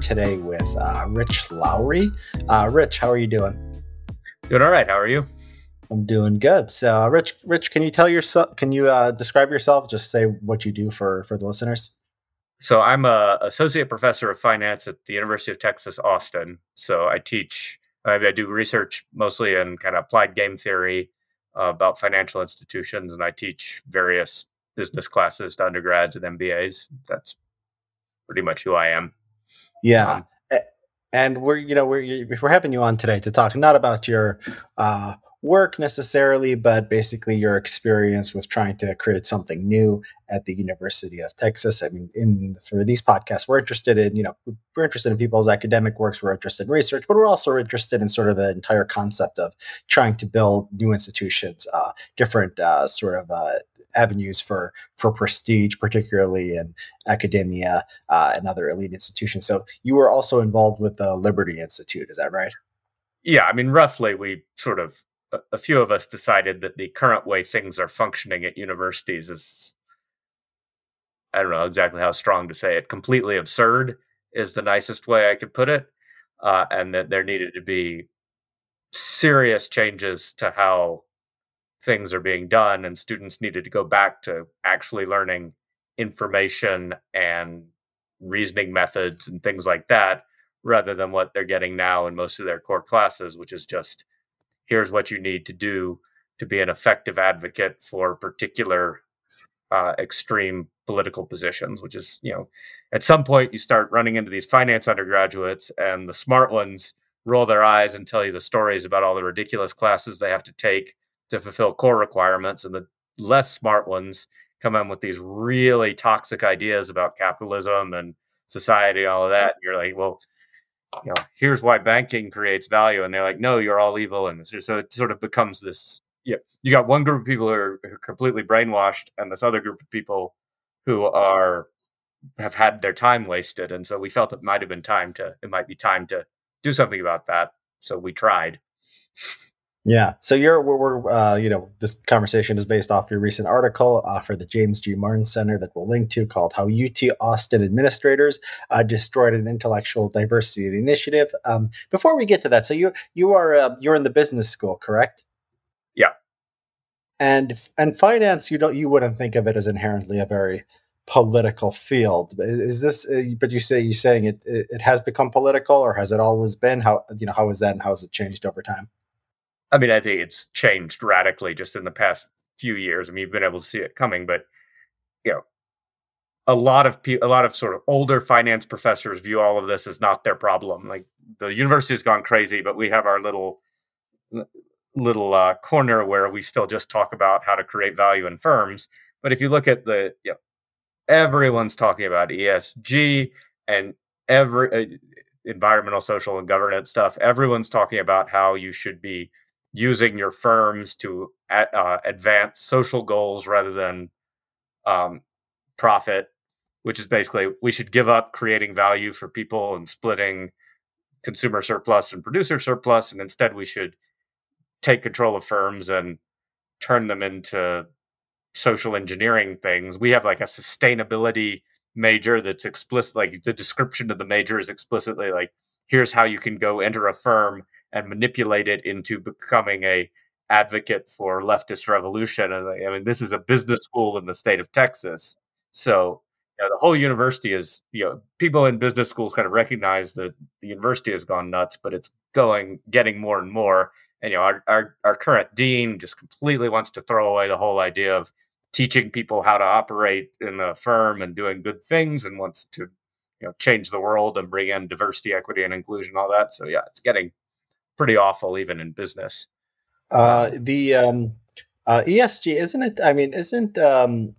today with uh, Rich Lowery. Uh, Rich, how are you doing? Doing all right. How are you? I'm doing good. So, uh, Rich, Rich, can you tell yourself? Can you uh, describe yourself? Just say what you do for for the listeners. So, I'm a associate professor of finance at the University of Texas Austin. So, I teach. I do research mostly in kind of applied game theory uh, about financial institutions, and I teach various business classes to undergrads and MBAs. That's pretty much who I am. Yeah. Um, and we're you know we're we're having you on today to talk not about your uh, work necessarily, but basically your experience with trying to create something new at the University of Texas. I mean, in for these podcasts, we're interested in, you know, we're interested in people's academic works, we're interested in research, but we're also interested in sort of the entire concept of trying to build new institutions, uh, different uh, sort of uh, avenues for for prestige, particularly in academia uh, and other elite institutions. So you were also involved with the Liberty Institute, is that right? Yeah, I mean, roughly, we sort of a, few of us decided that the current way things are functioning at universities is I don't know exactly how strong to say it. Completely absurd is the nicest way I could put it, uh, and that there needed to be serious changes to how things are being done, and students needed to go back to actually learning information and reasoning methods and things like that, rather than what they're getting now in most of their core classes, which is just here's what you need to do to be an effective advocate for particular uh, extreme political positions, which is, you know, at some point you start running into these finance undergraduates and the smart ones roll their eyes and tell you the stories about all the ridiculous classes they have to take to fulfill core requirements. And the less smart ones come in with these really toxic ideas about capitalism and society and all of that. You're like, well, you know, here's why banking creates value. And they're like, no, you're all evil. And so it sort of becomes this, yeah, you got one group of people who are, who are completely brainwashed and this other group of people who are, have had their time wasted. And so we felt it might have been time to, it might be time to do something about that. So we tried. Yeah. So you're we're, we're uh, you know this conversation is based off your recent article uh, for the James G. Martin Center that we'll link to called "How UT Austin Administrators uh, Destroyed an Intellectual Diversity Initiative." Um, before we get to that, so you you are uh, you're in the business school, correct? Yeah. And and finance, you don't you wouldn't think of it as inherently a very political field. Is this? Uh, but you say you're saying it, it it has become political, or has it always been? How you know how is that, and how has it changed over time? I mean, I think it's changed radically just in the past few years. I mean, you've been able to see it coming, but you know, a lot of people, a lot of sort of older finance professors view all of this as not their problem. Like the university has gone crazy, but we have our little little uh, corner where we still just talk about how to create value in firms. But if you look at the, you know, everyone's talking about ESG and every uh, environmental, social, and governance stuff. Everyone's talking about how you should be using your firms to uh, advance social goals rather than um, profit, which is basically we should give up creating value for people and splitting consumer surplus and producer surplus, and instead we should take control of firms and turn them into social engineering things. We have like a sustainability major that's explicit, like the description of the major is explicitly like, here's how you can go enter a firm and manipulate it into becoming a advocate for leftist revolution. And I mean, this is a business school in the state of Texas, so you know, the whole university is you know people in business schools kind of recognize that the university has gone nuts, but it's going getting more and more. And you know, our, our, our current dean just completely wants to throw away the whole idea of teaching people how to operate in a firm and doing good things, and wants to you know change the world and bring in diversity, equity, and inclusion, all that. So yeah, it's getting pretty awful even in business. Uh, um, the um, uh, ESG isn't it? I mean, isn't um,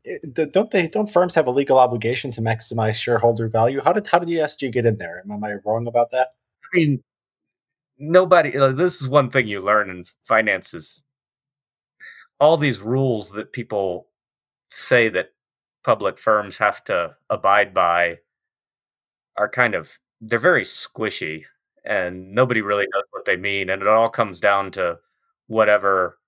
don't they don't firms have a legal obligation to maximize shareholder value? How did how did ESG get in there? Am I wrong about that? I mean, nobody. You know, this is one thing you learn in finances. All these rules that people say that public firms have to abide by are kind of they're very squishy and nobody really knows what they mean and it all comes down to whatever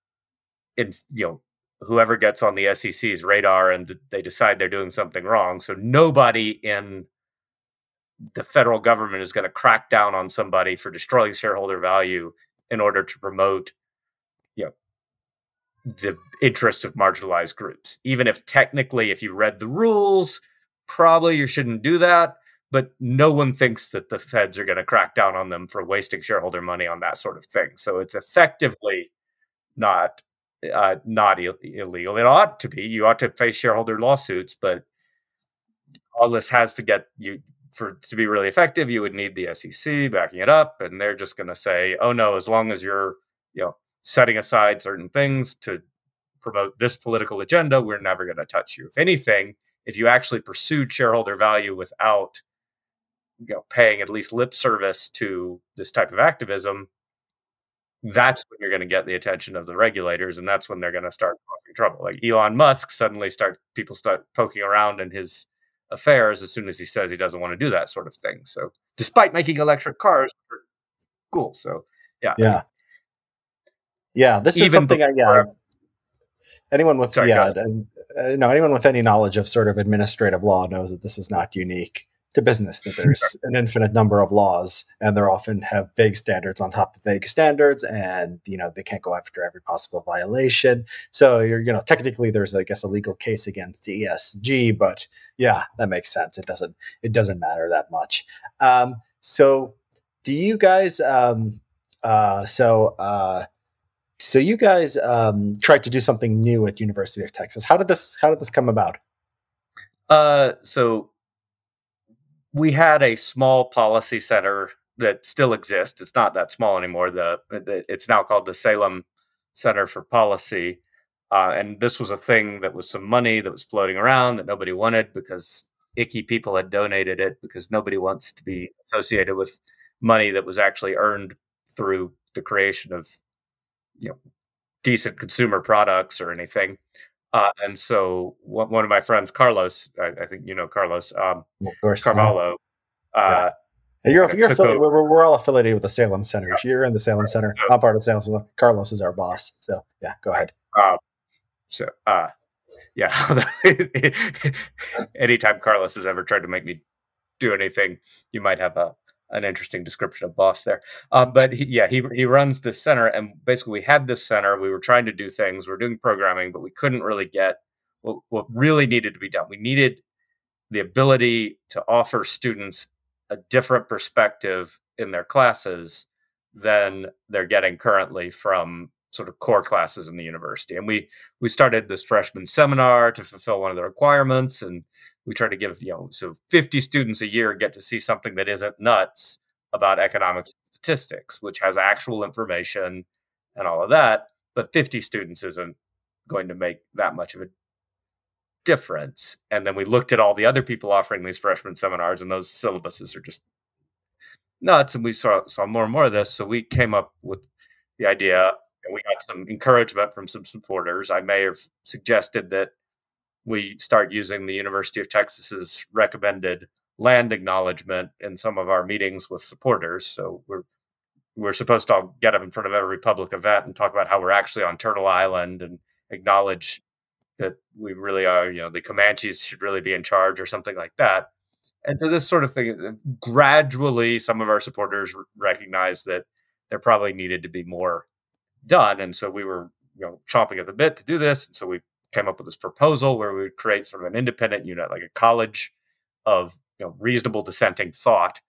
in you know whoever gets on the SEC's radar and they decide they're doing something wrong so nobody in the federal government is going to crack down on somebody for destroying shareholder value in order to promote you know the interests of marginalized groups. Even if technically if you read the rules probably you shouldn't do that but no one thinks that the feds are going to crack down on them for wasting shareholder money on that sort of thing. So it's effectively not uh, not Ill- illegal. It ought to be. You ought to face shareholder lawsuits but all this has to get you for to be really effective, you would need the SEC backing it up, and they're just going to say, "Oh no, as long as you're, you know, setting aside certain things to promote this political agenda, we're never going to touch you." If anything, if you actually pursued shareholder value without, you know, paying at least lip service to this type of activism, that's when you're going to get the attention of the regulators, and that's when they're going to start causing trouble. Like Elon Musk suddenly start people start poking around in his affairs as soon as he says he doesn't want to do that sort of thing. So, despite making electric cars, cool. So, yeah, yeah, yeah. This is something I yeah. Anyone with Sorry, yeah, uh, no, anyone with any knowledge of sort of administrative law knows that this is not unique to business that there's an infinite number of laws and they're often have vague standards on top of vague standards and you know they can't go after every possible violation. So you're you know technically there's i guess a legal case against esg but yeah that makes sense. It doesn't it doesn't matter that much. Um, so do you guys um, uh, so uh, so you guys um, tried to do something new at university of texas. How did this how did this come about? Uh, so we had a small policy center that still exists. It's not that small anymore. The, the it's now called the Salem Center for Policy, uh, and this was a thing that was some money that was floating around that nobody wanted because icky people had donated it because nobody wants to be associated with money that was actually earned through the creation of you know decent consumer products or anything. Uh, and so one, one, of my friends, Carlos, I, I, think you know Carlos, um, of course, Carvalho. Uh, yeah. you're, you're affiliated, we're, we're, all affiliated with the Salem Center. Yeah. You're in the Salem Center. So, I'm part of Salem. Center. Carlos is our boss. So yeah, go ahead. Um, so uh, yeah, anytime Carlos has ever tried to make me do anything, you might have a an interesting description of boss there. Um, but he, yeah, he he runs this center, and basically we had this center. We were trying to do things. We are doing programming, but we couldn't really get what what really needed to be done. We needed the ability to offer students a different perspective in their classes than they're getting currently from sort of core classes in the university. And we we started this freshman seminar to fulfill one of the requirements and we try to give you know so 50 students a year get to see something that isn't nuts about economics statistics which has actual information and all of that but 50 students isn't going to make that much of a difference. And then we looked at all the other people offering these freshman seminars and those syllabuses are just nuts and we saw saw more and more of this. So we came up with the idea and we got some encouragement from some supporters. I may have suggested that we start using the University of Texas's recommended land acknowledgement in some of our meetings with supporters. So we're we're supposed to all get up in front of every public event and talk about how we're actually on Turtle Island and acknowledge that we really are, you know, the Comanches should really be in charge or something like that. And so this sort of thing, uh, gradually, some of our supporters recognized that there probably needed to be more done, and so we were, you know, chomping at the bit to do this. And so we came up with this proposal where we would create sort of an independent unit, like a college of you know, reasonable dissenting thought.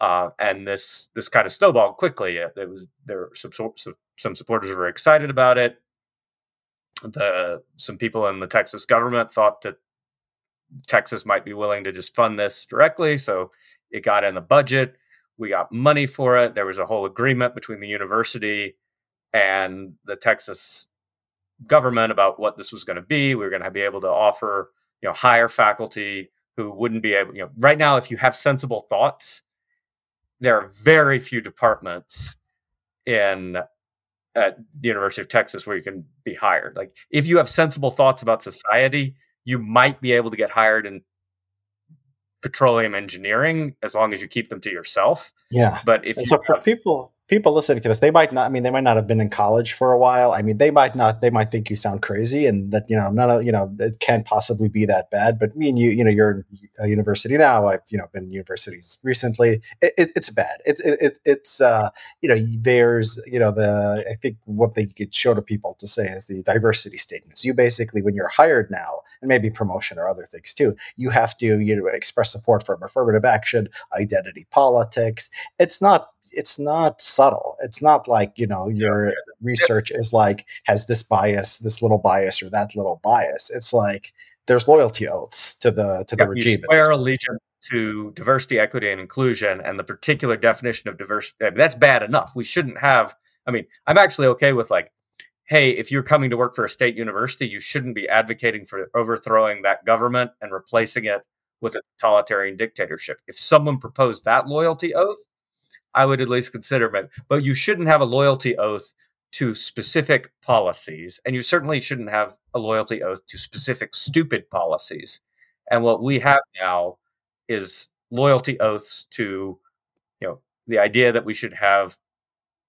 Uh, and this this kind of snowballed quickly. There was there some some supporters were excited about it. The some people in the Texas government thought that Texas might be willing to just fund this directly, so it got in the budget. We got money for it. There was a whole agreement between the university and the Texas government about what this was going to be. We were going to be able to offer, you know, hire faculty who wouldn't be able, you know, right now, if you have sensible thoughts, there are very few departments in at the University of Texas where you can be hired. Like if you have sensible thoughts about society, you might be able to get hired in petroleum engineering as long as you keep them to yourself. Yeah. But if so for people people listening to this, they might not. I mean, they might not have been in college for a while. I mean, they might not. They might think you sound crazy, and that you know, none of you know, it can't possibly be that bad. But me and you, you know, you're in a university now. I've you know been in universities recently. It, it, it's bad. It's it, it's uh, you know, there's you know the I think what they could show to people to say is the diversity statements. You basically, when you're hired now, and maybe promotion or other things too, you have to you know express support for affirmative action, identity politics. It's not it's not subtle. It's not like, you know, your yeah. research is like has this bias, this little bias or that little bias. It's like there's loyalty oaths to the to the regime. You swear allegiance to diversity, equity, and inclusion, and the particular definition of diversity. I mean, that's bad enough. We shouldn't have. I mean, I'm actually okay with like, hey, if you're coming to work for a state university, you shouldn't be advocating for overthrowing that government and replacing it with a totalitarian dictatorship. If someone proposed that loyalty oath, I would at least consider it. But you shouldn't have a loyalty oath to specific policies, and you certainly shouldn't have a loyalty oath to specific stupid policies. And what we have now is loyalty oaths to, you know, the idea that we should have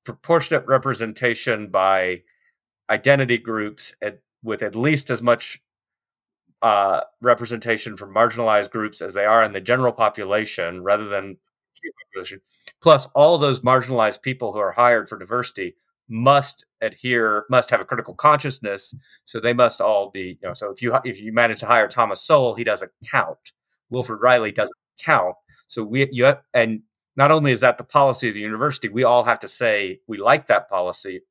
proportionate representation by identity groups at, with at least as much uh, representation from marginalized groups as they are in the general population, rather than Plus, all those marginalized people who are hired for diversity must adhere, must have a critical consciousness. So they must all be, you know. So if you if you manage to hire Thomas Sowell, he doesn't count. Wilfred Reilly doesn't count. So we you have, and not only is that the policy of the university, we all have to say we like that policy,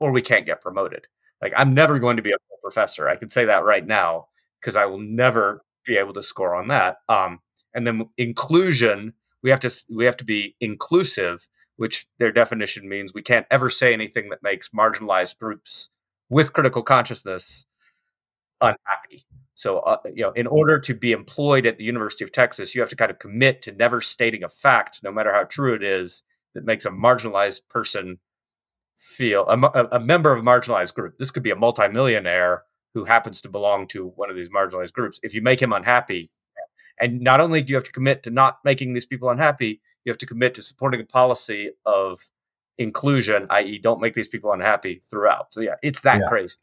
or we can't get promoted. Like I'm never going to be a professor. I can say that right now because I will never be able to score on that. Um, and then inclusion we have to we have to be inclusive which their definition means we can't ever say anything that makes marginalized groups with critical consciousness unhappy. So uh, you know in order to be employed at the university of texas you have to kind of commit to never stating a fact no matter how true it is that makes a marginalized person feel a, a member of a marginalized group. This could be a multimillionaire who happens to belong to one of these marginalized groups. If you make him unhappy and not only do you have to commit to not making these people unhappy, you have to commit to supporting a policy of inclusion, i.e., don't make these people unhappy throughout. So yeah, it's that yeah. crazy.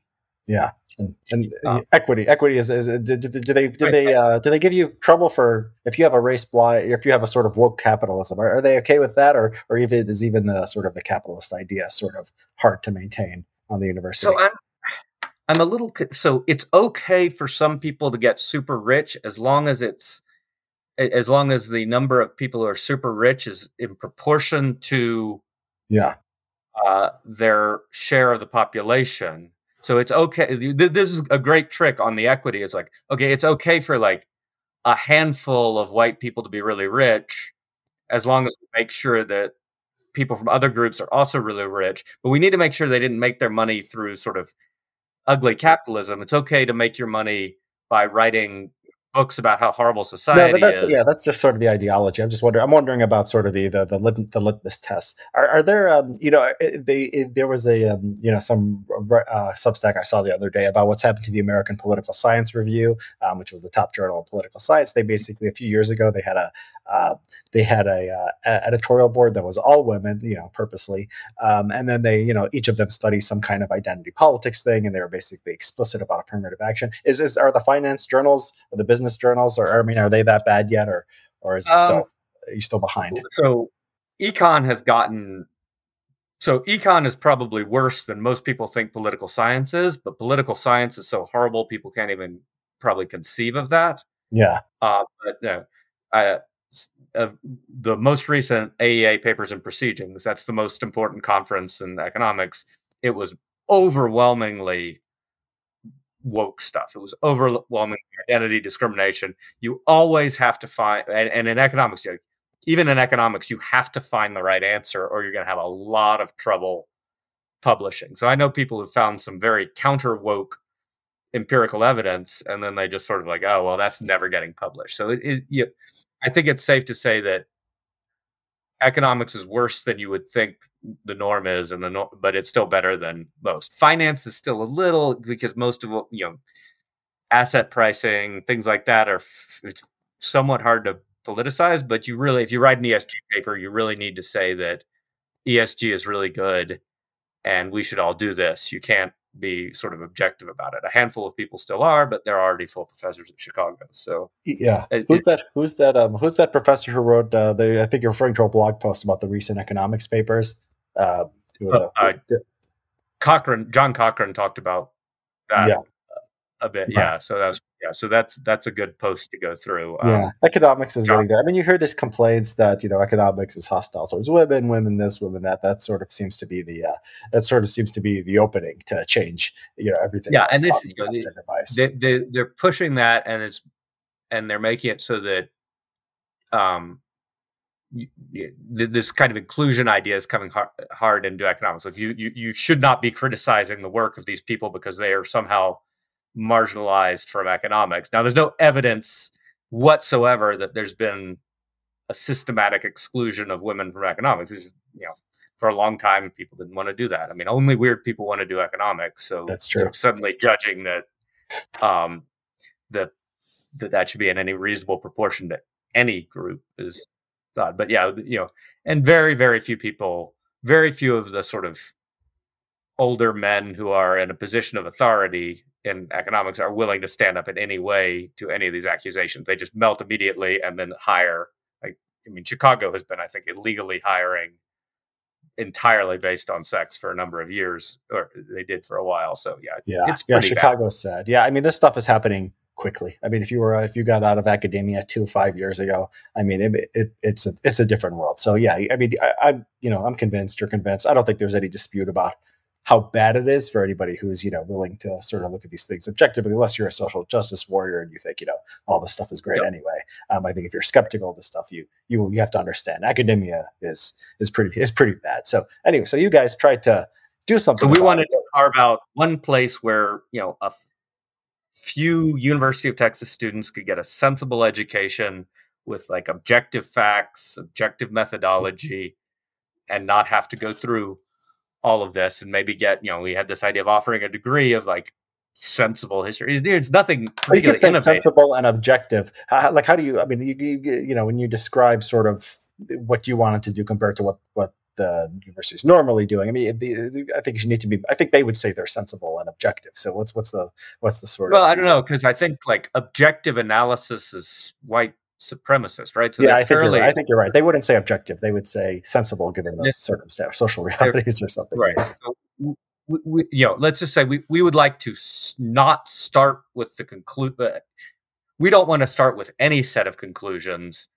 Yeah, and, and uh, equity, equity is, is do, do, do they do they uh, do they give you trouble for if you have a race blind, if you have a sort of woke capitalism? Are, are they okay with that, or or even is even the sort of the capitalist idea sort of hard to maintain on the university? So I'm I'm a little so it's okay for some people to get super rich as long as it's as long as the number of people who are super rich is in proportion to yeah uh, their share of the population. So it's okay. This is a great trick on the equity. It's like okay, it's okay for like a handful of white people to be really rich, as long as we make sure that people from other groups are also really rich. But we need to make sure they didn't make their money through sort of ugly capitalism. It's okay to make your money by writing books about how horrible society no, that, is. Yeah, that's just sort of the ideology. I'm just wondering. I'm wondering about sort of the the the, lit, the litmus tests. Are, are there, um, you know, they there was a um, you know some uh, Substack I saw the other day about what's happened to the American Political Science Review, um, which was the top journal of political science. They basically a few years ago they had a uh, they had a, uh, editorial board that was all women, you know, purposely, um, and then they, you know, each of them study some kind of identity politics thing, and they were basically explicit about affirmative action. Is is are the finance journals or the business journals, or I mean, are they that bad yet, or or is it um, still are you still behind? So, econ has gotten. So econ is probably worse than most people think political science is, but political science is so horrible people can't even probably conceive of that. Yeah. Uh, but no, I, uh, the most recent AEA papers and proceedings, that's the most important conference in economics. It was overwhelmingly woke stuff. It was overwhelming identity discrimination. You always have to find, and, and in economics, even in economics, you have to find the right answer, or you're going to have a lot of trouble publishing. So I know people who found some very counter woke empirical evidence, and then they just sort of like, oh, well, that's never getting published. So it, it you, I think it's safe to say that economics is worse than you would think the norm is, and the but it's still better than most. Finance is still a little because most of you know asset pricing things like that are it's somewhat hard to politicize. But you really, if you write an ESG paper, you really need to say that ESG is really good and we should all do this. You can't be sort of objective about it. A handful of people still are, but they're already full professors at Chicago. So yeah, it, who's it, that? Who's that? Um, who's that professor who wrote uh, the? I think you're referring to a blog post about the recent economics papers. Uh, uh, a, Cochrane, John Cochrane talked about that yeah. A bit. Right. Yeah, so that's yeah, so that's that's a good post to go through. Um, yeah, economics is getting there. I mean, you hear this complaints that you know economics is hostile towards women, women this, women that. That sort of seems to be the uh, that sort of seems to be the opening to change. You know everything. Yeah, and it's you know, they, they, they're pushing that, and it's and they're making it so that um this kind of inclusion idea is coming hard, hard into economics. Like you, you, you should not be criticizing the work of these people because they are somehow marginalized from economics. Now, there's no evidence whatsoever that there's been a systematic exclusion of women from economics. Is, you know, for a long time, people didn't want to do that. I mean, only weird people want to do economics. So that's true. Suddenly judging that, um, that that that should be in any reasonable proportion to any group is thought. But yeah, you know, and very very few people, very few of the sort of older men who are in a position of authority in economics are willing to stand up in any way to any of these accusations. They just melt immediately and then hire. Like, I mean, Chicago has been, I think, illegally hiring entirely based on sex for a number of years, or they did for a while. So yeah, yeah, yeah. Chicago's bad. sad. Yeah, I mean, this stuff is happening quickly. I mean, if you were if you got out of academia two five years ago, I mean, it, it, it's a it's a different world. So yeah, I mean, I, I'm you know I'm convinced. You're convinced. I don't think there's any dispute about how bad it is for anybody who's you know willing to sort of look at these things objectively unless you're a social justice warrior and you think you know all this stuff is great yep. anyway um, i think if you're skeptical of this stuff you you you have to understand academia is is pretty is pretty bad so anyway so you guys tried to do something so we wanted it. to carve out one place where you know a few university of texas students could get a sensible education with like objective facts objective methodology and not have to go through all of this and maybe get you know we had this idea of offering a degree of like sensible history. It's nothing. You keep saying sensible and objective. How, like, how do you? I mean, you, you, you know, when you describe sort of what you wanted to do compared to what what the university is normally doing. I mean, the, I think you need to be. I think they would say they're sensible and objective. So what's what's the what's the sort well, of? Well, I don't know because I think like objective analysis is white supremacist, right? So yeah, I think, fairly, right. I think you're right. They wouldn't say objective; they would say sensible, given the circumstance, social realities, or something. Right. So we, we, you know, let's just say we we would like to not start with the conclude. Uh, we don't want to start with any set of conclusions,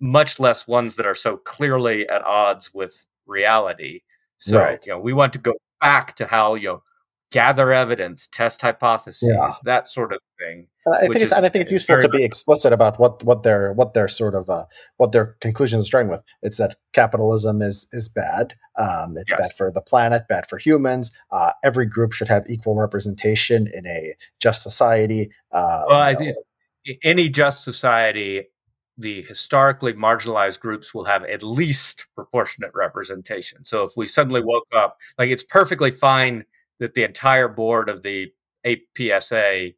much less ones that are so clearly at odds with reality. So, right. you know, we want to go back to how you know gather evidence, test hypotheses, yeah. that sort of thing. And I think it's, and I think it's useful to be explicit about what what their what their sort of uh, what their conclusions are starting with. It's that capitalism is is bad. Um, it's yes. bad for the planet, bad for humans. Uh, every group should have equal representation in a just society. Uh, well, I think any just society, the historically marginalized groups will have at least proportionate representation. So if we suddenly woke up, like it's perfectly fine that the entire board of the APSA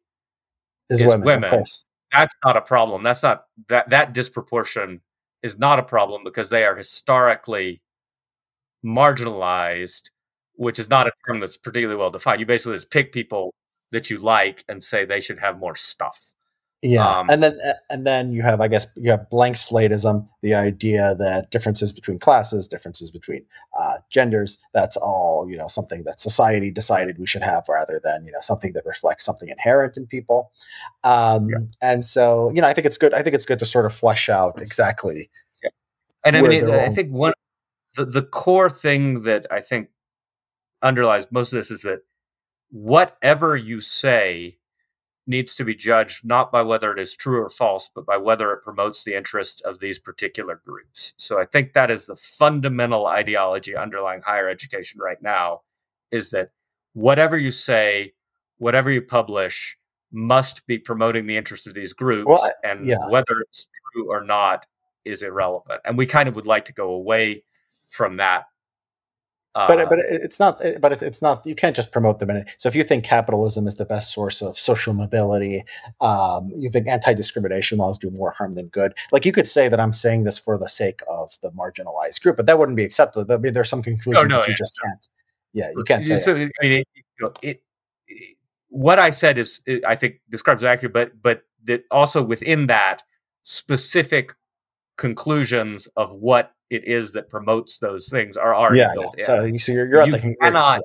is, is women. women. That's not a problem. That's not that that disproportion is not a problem because they are historically marginalized, which is not a term that's particularly well defined. You basically just pick people that you like and say they should have more stuff. Yeah, um, and then and then you have, I guess, you have blank slateism, the idea that differences between classes, differences between uh, genders, that's all you know something that society decided we should have, rather than you know something that reflects something inherent in people. Um, yeah. And so, you know, I think it's good. I think it's good to sort of flesh out exactly. Yeah. And I mean, I think one the, the core thing that I think underlies most of this is that whatever you say needs to be judged not by whether it is true or false, but by whether it promotes the interest of these particular groups. So I think that is the fundamental ideology underlying higher education right now is that whatever you say, whatever you publish must be promoting the interest of these groups well, and yeah. whether it's true or not is irrelevant. And we kind of would like to go away from that uh, but it's not. But it's not. You can't just promote them. In it. So if you think capitalism is the best source of social mobility, um, you think anti-discrimination laws do more harm than good. Like you could say that I'm saying this for the sake of the marginalized group, but that wouldn't be acceptable. I mean, there's some conclusions oh, no, that you yeah, just can't. Yeah, you can't say. So it. I mean, it, it, what I said is, I think, describes it accurate, but but that also within that specific conclusions of what it is that promotes those things are already yeah, built yeah. in. So, so you're, you're you the, cannot,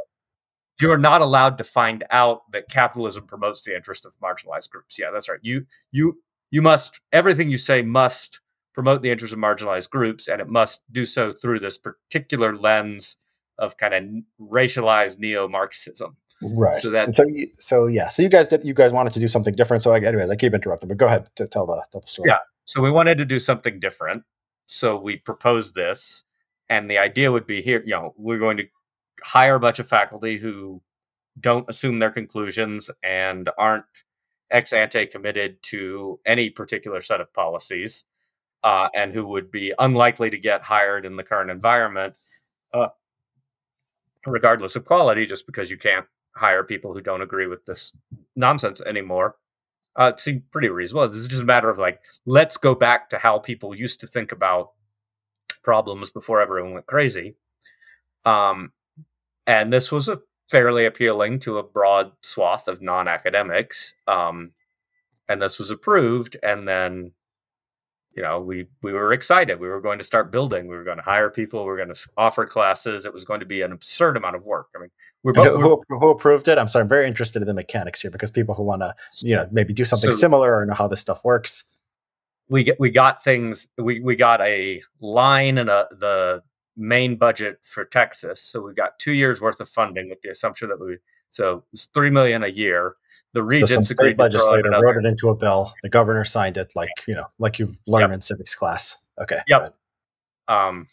you're not allowed to find out that capitalism promotes the interest of marginalized groups. Yeah, that's right. You you you must everything you say must promote the interest of marginalized groups, and it must do so through this particular lens of kind of racialized neo-Marxism. Right. So that so you, so yeah. So you guys did you guys wanted to do something different. So I, anyways, I keep interrupting, but go ahead to tell the tell the story. Yeah. So we wanted to do something different. So we proposed this, and the idea would be here. You know, we're going to hire a bunch of faculty who don't assume their conclusions and aren't ex ante committed to any particular set of policies, uh, and who would be unlikely to get hired in the current environment, uh, regardless of quality, just because you can't hire people who don't agree with this nonsense anymore. Uh, it seemed pretty reasonable. Is just a matter of like, let's go back to how people used to think about problems before everyone went crazy. Um, and this was a fairly appealing to a broad swath of non-academics. Um, and this was approved, and then you know we we were excited. We were going to start building. We were going to hire people. We were going to offer classes. It was going to be an absurd amount of work. I mean we're both, who, who, who, approved it? I'm sorry i'm very interested in the mechanics here because people who want to you know maybe do something so, similar or know how this stuff works. We get we got things we we got a line and a the main budget for texas. So we got two years worth of funding with the assumption that we so it's three million a year the regents so some state legislator wrote it into a bill. The governor signed it, like you know, like you learn yep. in civics class. Okay. Yep. Um,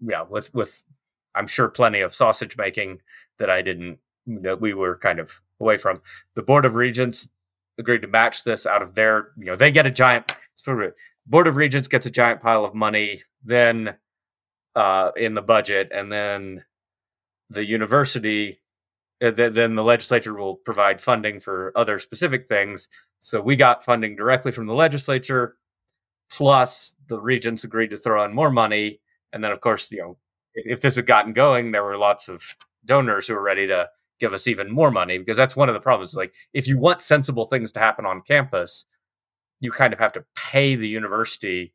yeah, with with I'm sure plenty of sausage making that I didn't that we were kind of away from. The board of regents agreed to match this out of their you know they get a giant board of regents gets a giant pile of money then uh, in the budget and then the university then the legislature will provide funding for other specific things. So we got funding directly from the legislature, plus the regents agreed to throw in more money. And then, of course, you know, if, if this had gotten going, there were lots of donors who were ready to give us even more money because that's one of the problems. Like, if you want sensible things to happen on campus, you kind of have to pay the university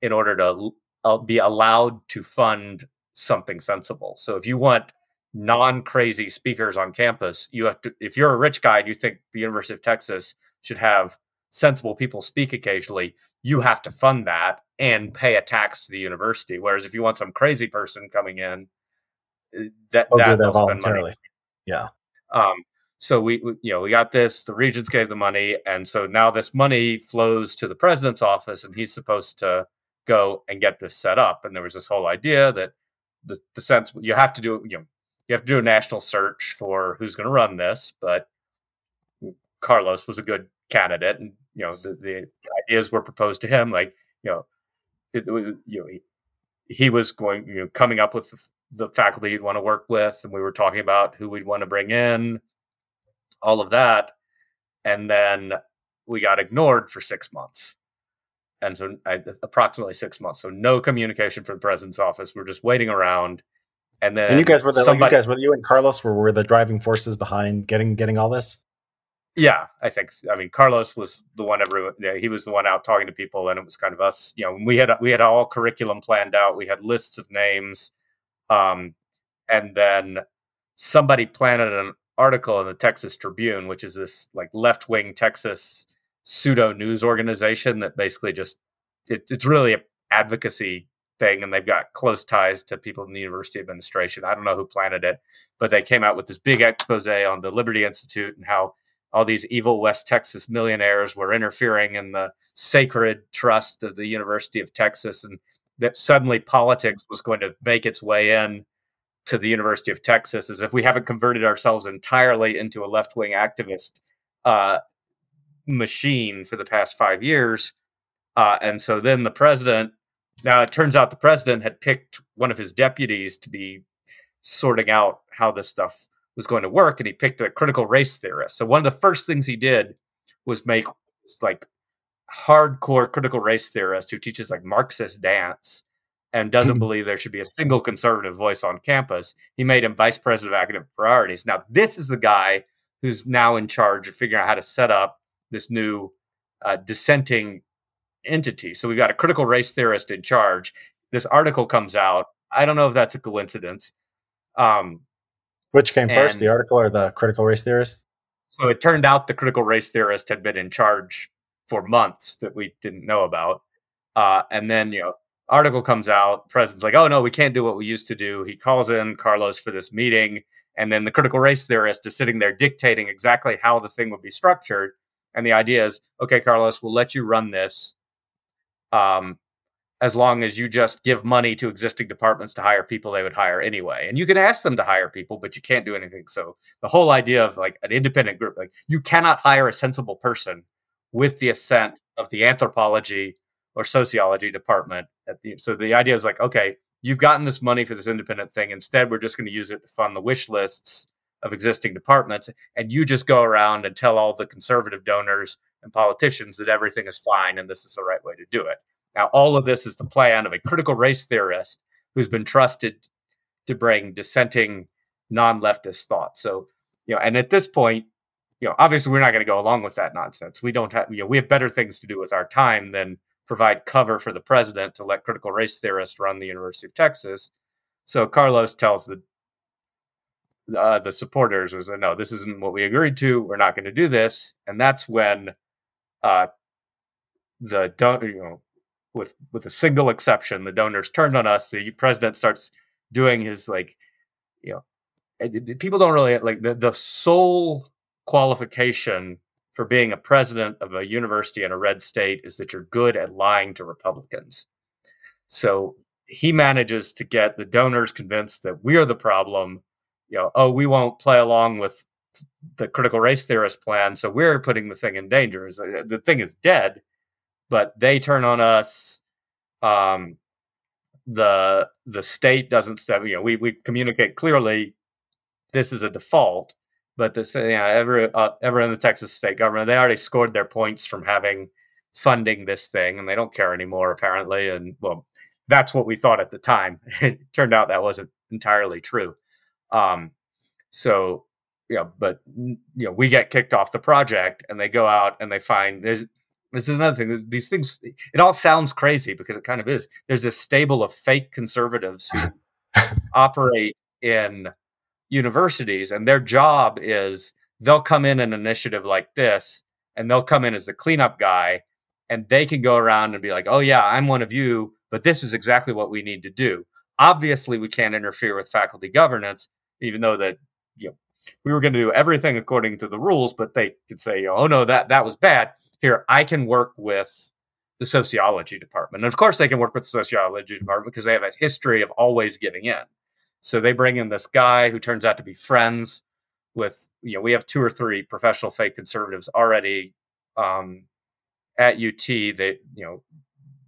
in order to uh, be allowed to fund something sensible. So if you want non-crazy speakers on campus you have to if you're a rich guy and you think the university of texas should have sensible people speak occasionally you have to fund that and pay a tax to the university. Whereas if you want some crazy person coming in eh, that, they'll that, that voluntarily. Yeah. Um so we, we, you know we got this the regents gave the money and so now this money flows to the president's office and he's supposed to go and get this set up. And there was this whole idea that the, the sense you have to do you know you have to do a national search for who's going to run this, but Carlos was a good candidate, and you know the, the ideas were proposed to him. Like you know, it, you know, he, he, was going, you know, coming up with the, the faculty he'd want to work with, and we were talking about who we'd want to bring in, all of that, and then we got ignored for six months. And so, I, approximately six months. So, no communication from the president's office. We're just waiting around and then and you guys were the somebody, you guys were you and Carlos were, were the driving forces behind getting getting all this. Yeah, I think. I mean, Carlos was the one. Everyone, yeah, he was the one out talking to people, and it was kind of us. You know, we had we had all curriculum planned out. We had lists of names, um, and then somebody planted an article in the Texas Tribune, which is this like left wing Texas pseudo news organization that basically just it, it's really a advocacy thing and they've got close ties to people in the university administration. I don't know who planted it, but they came out with this big expose on the Liberty Institute and how all these evil West Texas millionaires were interfering in the sacred trust of the University of Texas and that suddenly politics was going to make its way in to the University of Texas as if we haven't converted ourselves entirely into a left-wing activist uh, machine for the past five years. Uh, and so then the president now, it turns out the president had picked one of his deputies to be sorting out how this stuff was going to work, and he picked a critical race theorist. So one of the first things he did was make like hardcore critical race theorist who teaches like Marxist dance and doesn't believe there should be a single conservative voice on campus. He made him vice president of academic priorities. Now, this is the guy who's now in charge of figuring out how to set up this new uh, dissenting entity. So we've got a critical race theorist in charge. This article comes out. I don't know if that's a coincidence. Um, Which came first, the article or the critical race theorist? So it turned out the critical race theorist had been in charge for months that we didn't know about. Uh, and then, you know, article comes out, president's like, oh no, we can't do what we used to do. He calls in Carlos for this meeting. And then the critical race theorist is sitting there dictating exactly how the thing would be structured. And the idea is, okay, Carlos, we'll let you run this. Um, as long as you just give money to existing departments to hire people they would hire anyway. And you can ask them to hire people, but you can't do anything. So the whole idea of like an independent group, like you cannot hire a sensible person with the assent of the anthropology or sociology department. The, so the idea is like, okay, you've gotten this money for this independent thing. Instead, we're just going to use it to fund the wish lists of existing departments. And you just go around and tell all the conservative donors and politicians that everything is fine and this is the right way to do it. Now, all of this is the plan of a critical race theorist who's been trusted to bring dissenting non-leftist thought. So, you know, and at this point, you know, obviously we're not going to go along with that nonsense. We don't have, you know, we have better things to do with our time than provide cover for the president to let critical race theorists run the University of Texas. So Carlos tells the uh, the supporters is no, this isn't what we agreed to. We're not going to do this, and that's when uh, the don't you know with with a single exception, the donors turned on us. The president starts doing his like, you know, people don't really like the, the sole qualification for being a president of a university in a red state is that you're good at lying to Republicans. So he manages to get the donors convinced that we are the problem. You know, oh, we won't play along with the critical race theorist plan, so we're putting the thing in danger. The thing is dead but they turn on us. Um, the the state doesn't step. You know, we we communicate clearly. This is a default, but this yeah, you know, every uh, everyone in the Texas state government they already scored their points from having funding this thing, and they don't care anymore apparently. And well, that's what we thought at the time. it turned out that wasn't entirely true. Um, so yeah, but you know, we get kicked off the project, and they go out and they find there's this is another thing. these things, it all sounds crazy because it kind of is. There's this stable of fake conservatives who operate in universities, and their job is they'll come in an initiative like this, and they'll come in as the cleanup guy, and they can go around and be like, "Oh yeah, I'm one of you, but this is exactly what we need to do." Obviously, we can't interfere with faculty governance, even though that you know we were going to do everything according to the rules, but they could say, "Oh no, that that was bad." here I can work with the sociology department. And of course, they can work with the sociology department because they have a history of always giving in. So they bring in this guy who turns out to be friends with, you know, we have two or three professional fake conservatives already um, at UT. They, you know,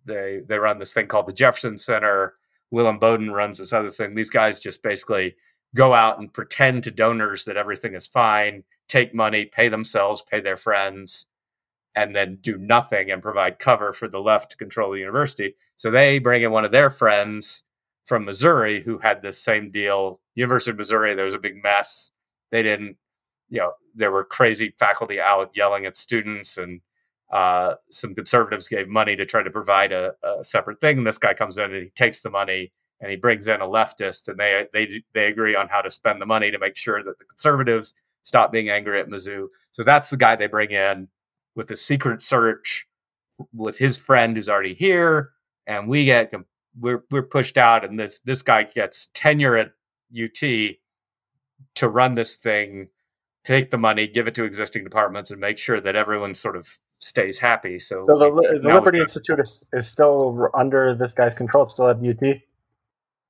they they run this thing called the Jefferson Center. William Inboden runs this other thing. These guys just basically go out and pretend to donors that everything is fine, take money, pay themselves, pay their friends, and then do nothing and provide cover for the left to control the university. So they bring in one of their friends from Missouri who had this same deal. University of Missouri, there was a big mess. They didn't, you know, there were crazy faculty out yelling at students, and uh, some conservatives gave money to try to provide a, a separate thing. And this guy comes in and he takes the money and he brings in a leftist, and they they they agree on how to spend the money to make sure that the conservatives stop being angry at Mizzou. So that's the guy they bring in with a secret search with his friend who's already here, and we get we're we're pushed out, and this this guy gets tenure at UT to run this thing, take the money, give it to existing departments, and make sure that everyone sort of stays happy. So, so the, the Liberty Institute is, is still under this guy's control. It's still at UT.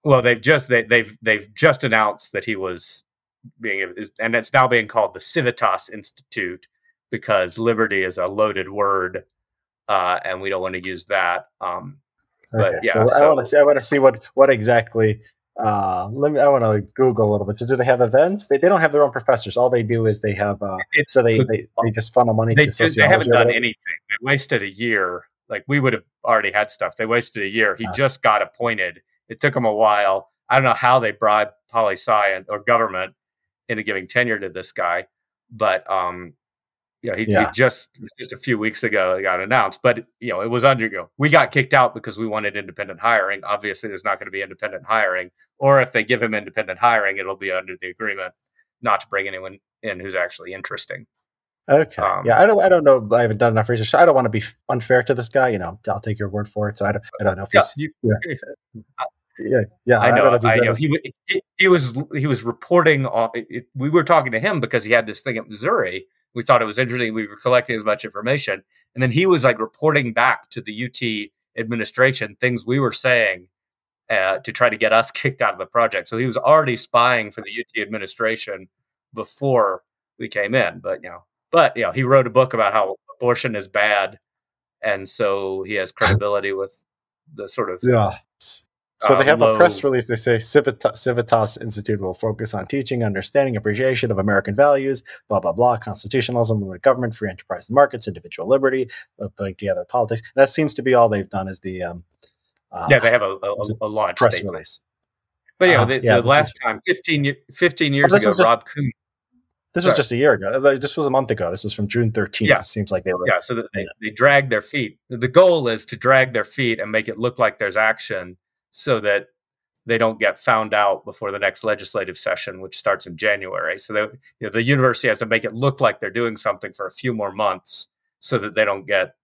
Well, they've just they, they've they've just announced that he was being, and it's now being called the Civitas Institute, because liberty is a loaded word, uh, and we don't want to use that. Um, but okay, yeah, so, so, I want to see. I want to see what what exactly uh, let me. I want to Google a little bit. So, do they have events? They, they don't have their own professors. All they do is they have. Uh, so they, they they just funnel money. They, to do, they haven't done anything. They wasted a year. Like we would have already had stuff. They wasted a year. He just got appointed. It took him a while. I don't know how they bribed poli sci or government into giving tenure to this guy, but um, you know, he, yeah. he just just a few weeks ago got announced. But you know, it was under. You know, we got kicked out because we wanted independent hiring. Obviously, there's not going to be independent hiring, or if they give him independent hiring, it'll be under the agreement not to bring anyone in who's actually interesting. Okay. Um, yeah, I don't. I don't know. I haven't done enough research. So I don't want to be unfair to this guy. You know, I'll take your word for it. So I don't. I don't know if yeah, he's. You, yeah. yeah, yeah. I know. I, know, I know. He, he, he, was he was reporting. On, it, we were talking to him because he had this thing at Missouri we thought it was interesting. We were collecting as much information. And then he was like reporting back to the UT administration things we were saying uh, to try to get us kicked out of the project. So he was already spying for the UT administration before we came in. But, you know, but, you know, he wrote a book about how abortion is bad. And so he has credibility with the sort of yeah. So they uh, have a press release. They say Civitas, Civitas, Institute will focus on teaching, understanding, appreciation of American values, blah blah blah, constitutionalism, limited government, free enterprise markets, individual liberty, uh, putting together politics. That seems to be all they've done. Is the um, uh, yeah, they have a, a, a launch press statement. release. But yeah, uh, the, yeah, the last is, time, 15, 15 years oh, ago, just, Rob Coon. This was just a year ago. This was a month ago. This was from June 13th. Yeah. It seems like they were. Yeah, so they, they drag their feet. The goal is to drag their feet and make it look like there's action so that they don't get found out before the next legislative session, which starts in January. So they, you know, the university has to make it look like they're doing something for a few more months so that they don't get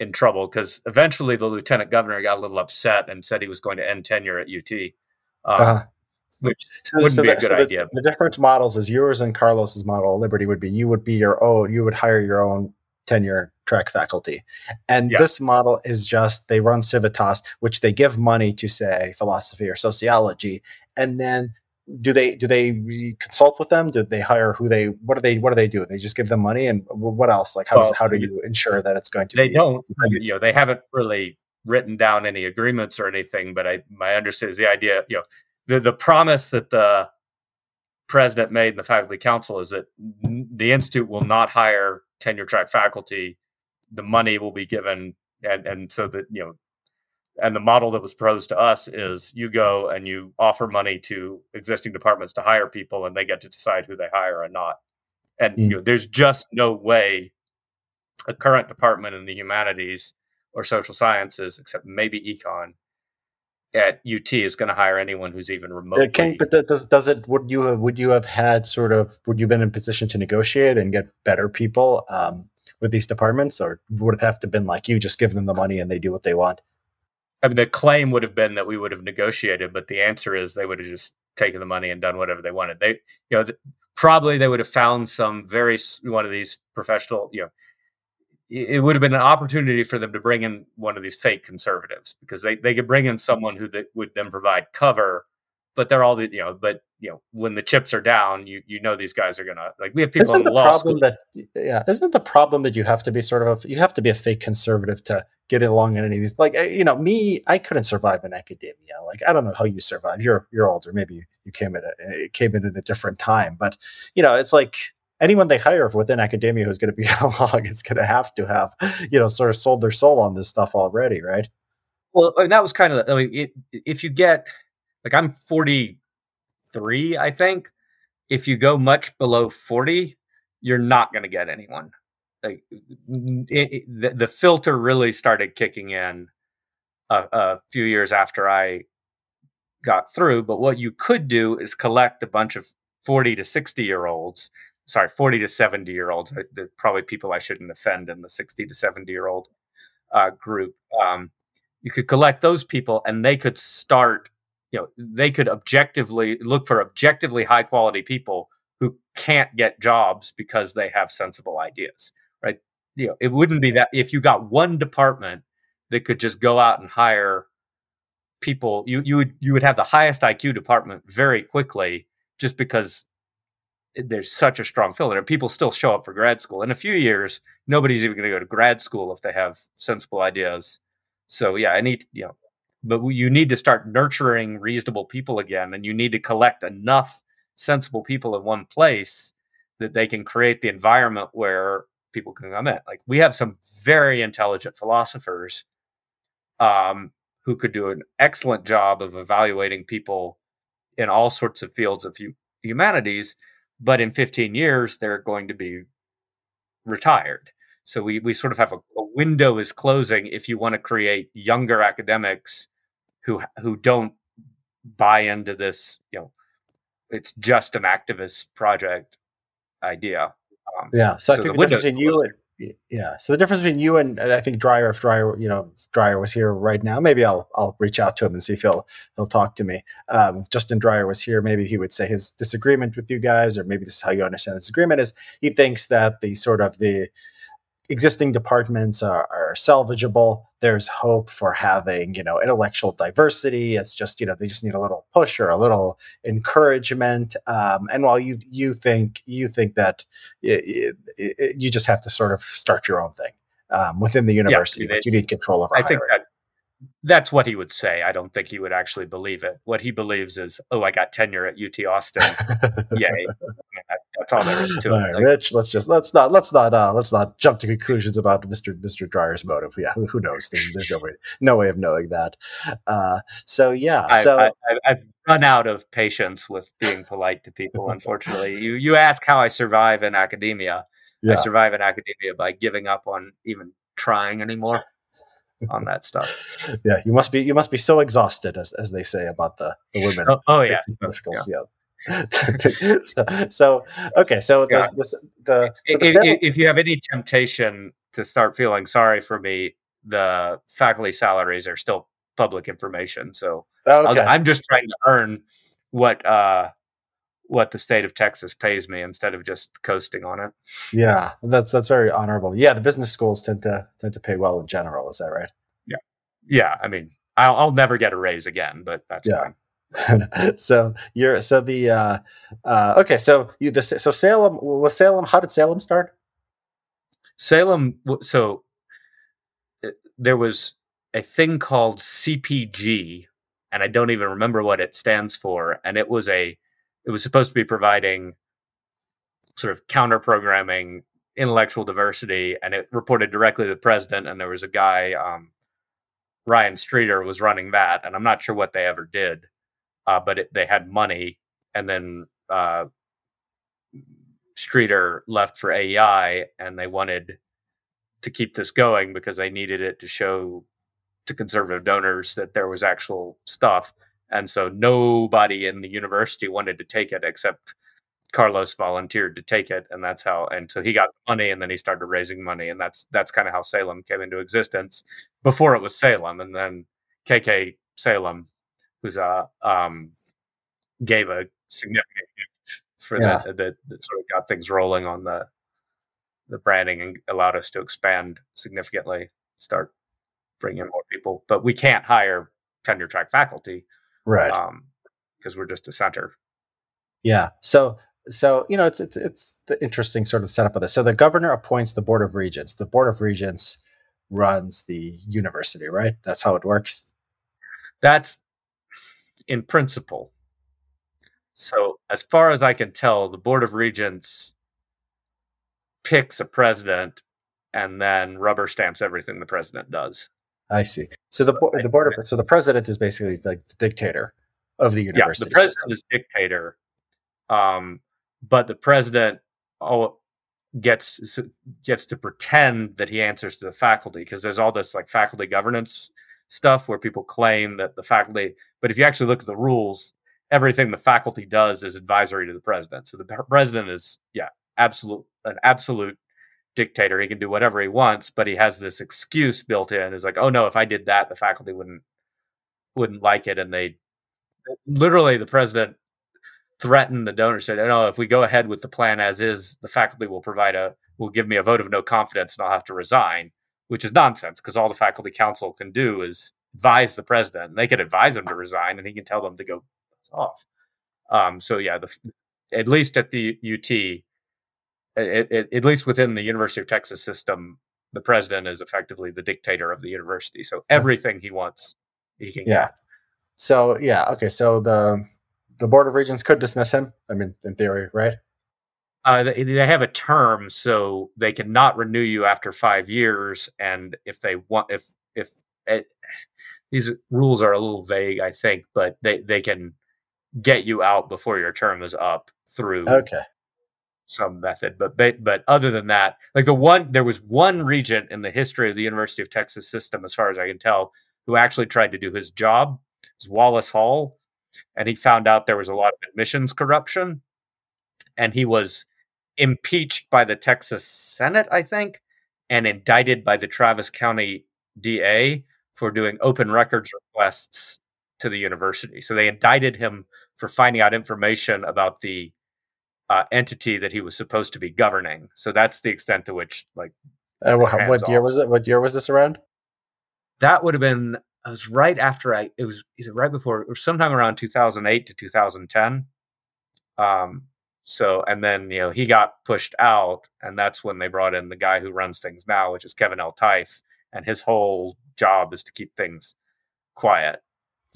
in trouble. Because eventually, the lieutenant governor got a little upset and said he was going to end tenure at UT, um, uh-huh. Which so, wouldn't so be a good so idea. The, the different models is yours and Carlos's model. Liberty would be you would be your own. You would hire your own tenure track faculty. And yeah. this model is just they run Civitas, which they give money to say philosophy or sociology, and then do they do they consult with them? Do they hire who they what do they what do they do? They just give them money and what else? Like how well, does, how do you ensure that it's going to? They be, don't. You know, they haven't really written down any agreements or anything. But I my understanding is the idea. You know, the the promise that the president made in the faculty council is that the institute will not hire tenure track faculty the money will be given and and so that you know and the model that was proposed to us is you go and you offer money to existing departments to hire people and they get to decide who they hire and not and mm. you know, there's just no way a current department in the humanities or social sciences except maybe econ at UT is going to hire anyone who's even remotely. Can, but does does it? Would you have would you have had sort of would you been in position to negotiate and get better people? Um, with these departments, or would it have to been like you just give them the money and they do what they want? I mean, the claim would have been that we would have negotiated, but the answer is they would have just taken the money and done whatever they wanted. They, you know, the, probably they would have found some very one of these professional, you know, it would have been an opportunity for them to bring in one of these fake conservatives because they, they could bring in someone who they, would then provide cover but they're all the you know but you know when the chips are down you you know these guys are gonna like we have people isn't in the problem school. that yeah isn't the problem that you have to be sort of you have to be a fake conservative to get along in any of these like eh, you know me i couldn't survive in academia like i don't know how you survive you're you're older maybe you came at a it came in at a different time but you know it's like anyone they hire within academia who's going to be along is going to have to have you know sort of sold their soul on this stuff already right well and that was kind of i mean it, if you get like I'm 43, I think. If you go much below 40, you're not going to get anyone. Like it, it, the, the, filter really started kicking in a, a few years after I got through. But what you could do is collect a bunch of 40 to 60 year olds sorry 40 to 70 year olds There's probably people i shouldn't offend in the 60 to 70 year old uh, group um, you could collect those people and they could start you know they could objectively look for objectively high quality people who can't get jobs because they have sensible ideas right? You know it wouldn't be that if you got one department that could just go out and hire people you you would you would have the highest IQ department very quickly just because there's such a strong filter people still show up for grad school in a few years nobody's even going to go to grad school if they have sensible ideas so yeah i need you know but you need to start nurturing reasonable people again, and you need to collect enough sensible people in one place that they can create the environment where people can come in. Like we have some very intelligent philosophers um, who could do an excellent job of evaluating people in all sorts of fields of hu- humanities, but in 15 years they're going to be retired. So we we sort of have a, a window is closing if you want to create younger academics who who don't buy into this, you know, it's just an activist project idea. Um, yeah. So, so I think the, the difference between you and yeah. So the difference between you and, and, I think Dyer, if Dyer, you know, Dyer was here right now, maybe I'll I'll reach out to him and see if he'll he'll talk to me. Um, if Justin Dyer was here, maybe he would say his disagreement with you guys, or maybe this is how you understand this agreement is he thinks that the sort of the existing departments are, are, salvageable. There's hope for having, you know, intellectual diversity. It's just, you know, they just need a little push or a little encouragement. Um, and while you you think you think that it, it, it, you just have to sort of start your own thing um, within the university, yeah, you need control over. I hiring. think that that's what he would say. I don't think he would actually believe it. What he believes is, oh, I got tenure at UT Austin. Yay. that's all there is to all it. Right, like, Rich, let's just let's not let's not uh let's not jump to conclusions about Mr. Mr. Dyer's motive. Yeah, who, knows? There's, there's, no way no way of knowing that. Uh so yeah. I, so I, have run out of patience with being polite to people, unfortunately. you you ask how I survive in academia. Yeah. I survive in academia by giving up on even trying anymore on that stuff. Yeah, you must be you must be so exhausted, as as they say about the, the women. Oh, oh yeah. yeah. so, so, okay, so yeah. the, the, the, so if, if, if you have any temptation to start feeling sorry for me, the faculty salaries are still public information. So okay. I'm just trying to earn what uh, what the state of Texas pays me instead of just coasting on it. Yeah, that's that's very honorable. Yeah, the business schools tend to tend to pay well in general. Is that right? Yeah, yeah. I mean, I'll, I'll never get a raise again, but that's yeah. fine. so you're so the uh, uh, okay. So you the so Salem was Salem. How did Salem start? Salem. So uh, there was a thing called CPG, and I don't even remember what it stands for. And it was a it was supposed to be providing sort of counter programming intellectual diversity and it reported directly to the president and there was a guy um, ryan streeter was running that and i'm not sure what they ever did uh, but it, they had money and then uh, streeter left for aei and they wanted to keep this going because they needed it to show to conservative donors that there was actual stuff and so nobody in the university wanted to take it except Carlos volunteered to take it, and that's how. And so he got money, and then he started raising money, and that's that's kind of how Salem came into existence. Before it was Salem, and then KK Salem, who's a um, gave a significant for yeah. that, that that sort of got things rolling on the the branding and allowed us to expand significantly, start bringing more people. But we can't hire tenure track faculty right? Because um, we're just a center. Yeah. So so you know it's it's it's the interesting sort of setup of this. So the governor appoints the board of regents. The board of regents runs the university, right? That's how it works. That's in principle. So as far as I can tell, the board of regents picks a president and then rubber stamps everything the president does. I see. So the the board of so the president is basically like the dictator of the university. Yeah, the president system. is dictator, um, but the president oh, gets gets to pretend that he answers to the faculty because there's all this like faculty governance stuff where people claim that the faculty. But if you actually look at the rules, everything the faculty does is advisory to the president. So the president is yeah, absolute an absolute dictator. He can do whatever he wants, but he has this excuse built in. Is like, oh no, if I did that, the faculty wouldn't wouldn't like it, and they literally the president threatened the donor said, oh, no, if we go ahead with the plan as is, the faculty will provide a will give me a vote of no confidence, and I'll have to resign, which is nonsense because all the faculty council can do is advise the president. And they could advise him to resign, and he can tell them to go off. Um, so yeah, the, at least at the UT, it, it, at least within the University of Texas system, the president is effectively the dictator of the university. So everything he wants he can Yeah. get. So yeah, okay. So the the board of regents could dismiss him. I mean, in theory, right? Uh, they, they have a term, so they cannot renew you after five years. And if they want, if if it, these rules are a little vague, I think, but they they can get you out before your term is up through Okay. some method. But but but other than that, like the one there was one regent in the history of the University of Texas system, as far as I can tell, who actually tried to do his job. It was Wallace Hall, and he found out there was a lot of admissions corruption, and he was impeached by the Texas Senate, I think, and indicted by the Travis County DA for doing open records requests to the university. So they indicted him for finding out information about the uh, entity that he was supposed to be governing. So that's the extent to which, like, Hands what year was it? What year was this around? that would have been. I was right after I. It was either right before or sometime around 2008 to 2010. Um. So and then you know he got pushed out, and that's when they brought in the guy who runs things now, which is Kevin Eltife, and his whole job is to keep things quiet.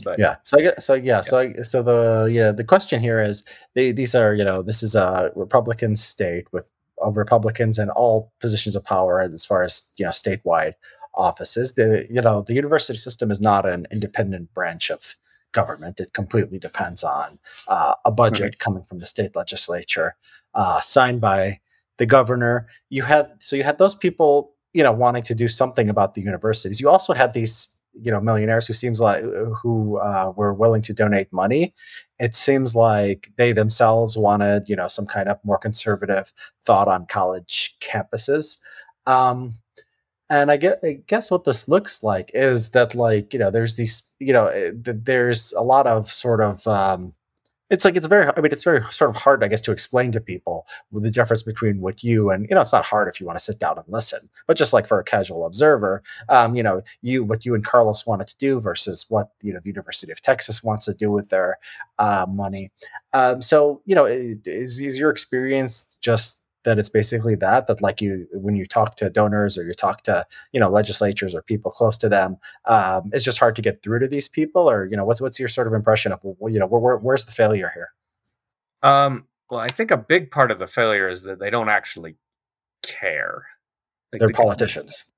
But Yeah. So I get so yeah. So I, so the yeah the question here is they, these are you know this is a Republican state with uh, Republicans in all positions of power as far as you know statewide offices. The you know the university system is not an independent branch of government. It completely depends on uh, a budget coming from the state legislature, uh, signed by the governor. You had so you had those people you know wanting to do something about the universities. You also had these you know millionaires who seems like who uh, were willing to donate money. It seems like they themselves wanted you know some kind of more conservative thought on college campuses. Um, and I get, I guess what this looks like is that like you know there's these you know eh, th- there's a lot of sort of um, it's like it's very I mean it's very sort of hard I guess to explain to people the difference between what you and you know it's not hard if you want to sit down and listen but just like for a casual observer um, you know you what you and Carlos wanted to do versus what you know the University of Texas wants to do with their uh, money. Um, so you know is, is your experience just that it's basically that that like you when you talk to donors or you talk to you know legislatures or people close to them um, it's just hard to get through to these people or you know what's what's your sort of impression of you know where, where, where's the failure here um. Well, I think a big part of the failure is that they don't actually care. Like they're the- politicians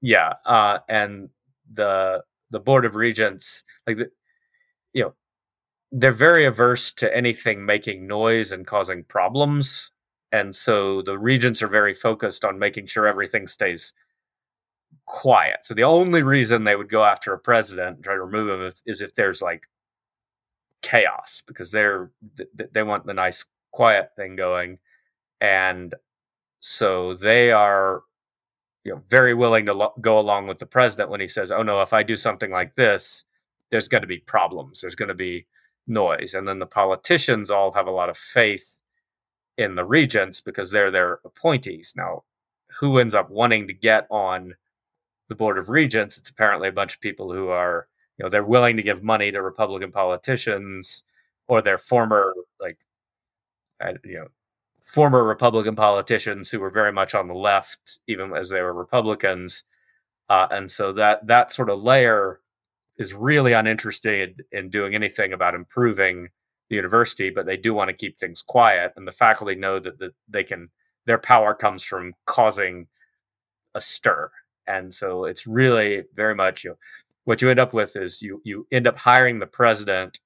Yeah, uh, and the the board of regents, like the, you know, they're very averse to anything making noise and causing problems, and so the regents are very focused on making sure everything stays quiet. So the only reason they would go after a president and try to remove him is, is if there's like chaos, because they're th- th- they want the nice quiet thing going, and so they are you know very willing to lo- go along with the president when he says oh no if i do something like this there's going to be problems. There's going to be noise. And then the politicians all have a lot of faith in the regents because they're their appointees. Now who ends up wanting to get on the board of regents? It's apparently a bunch of people who are you know they're willing to give money to republican politicians or their former like you know former Republican politicians who were very much on the left, even as they were Republicans, uh, and so that that sort of layer is really uninterested in doing anything about improving the university, but they do want to keep things quiet, and the faculty know that, that they can their power comes from causing a stir, and so it's really very much you know, what you end up with is you you end up hiring the president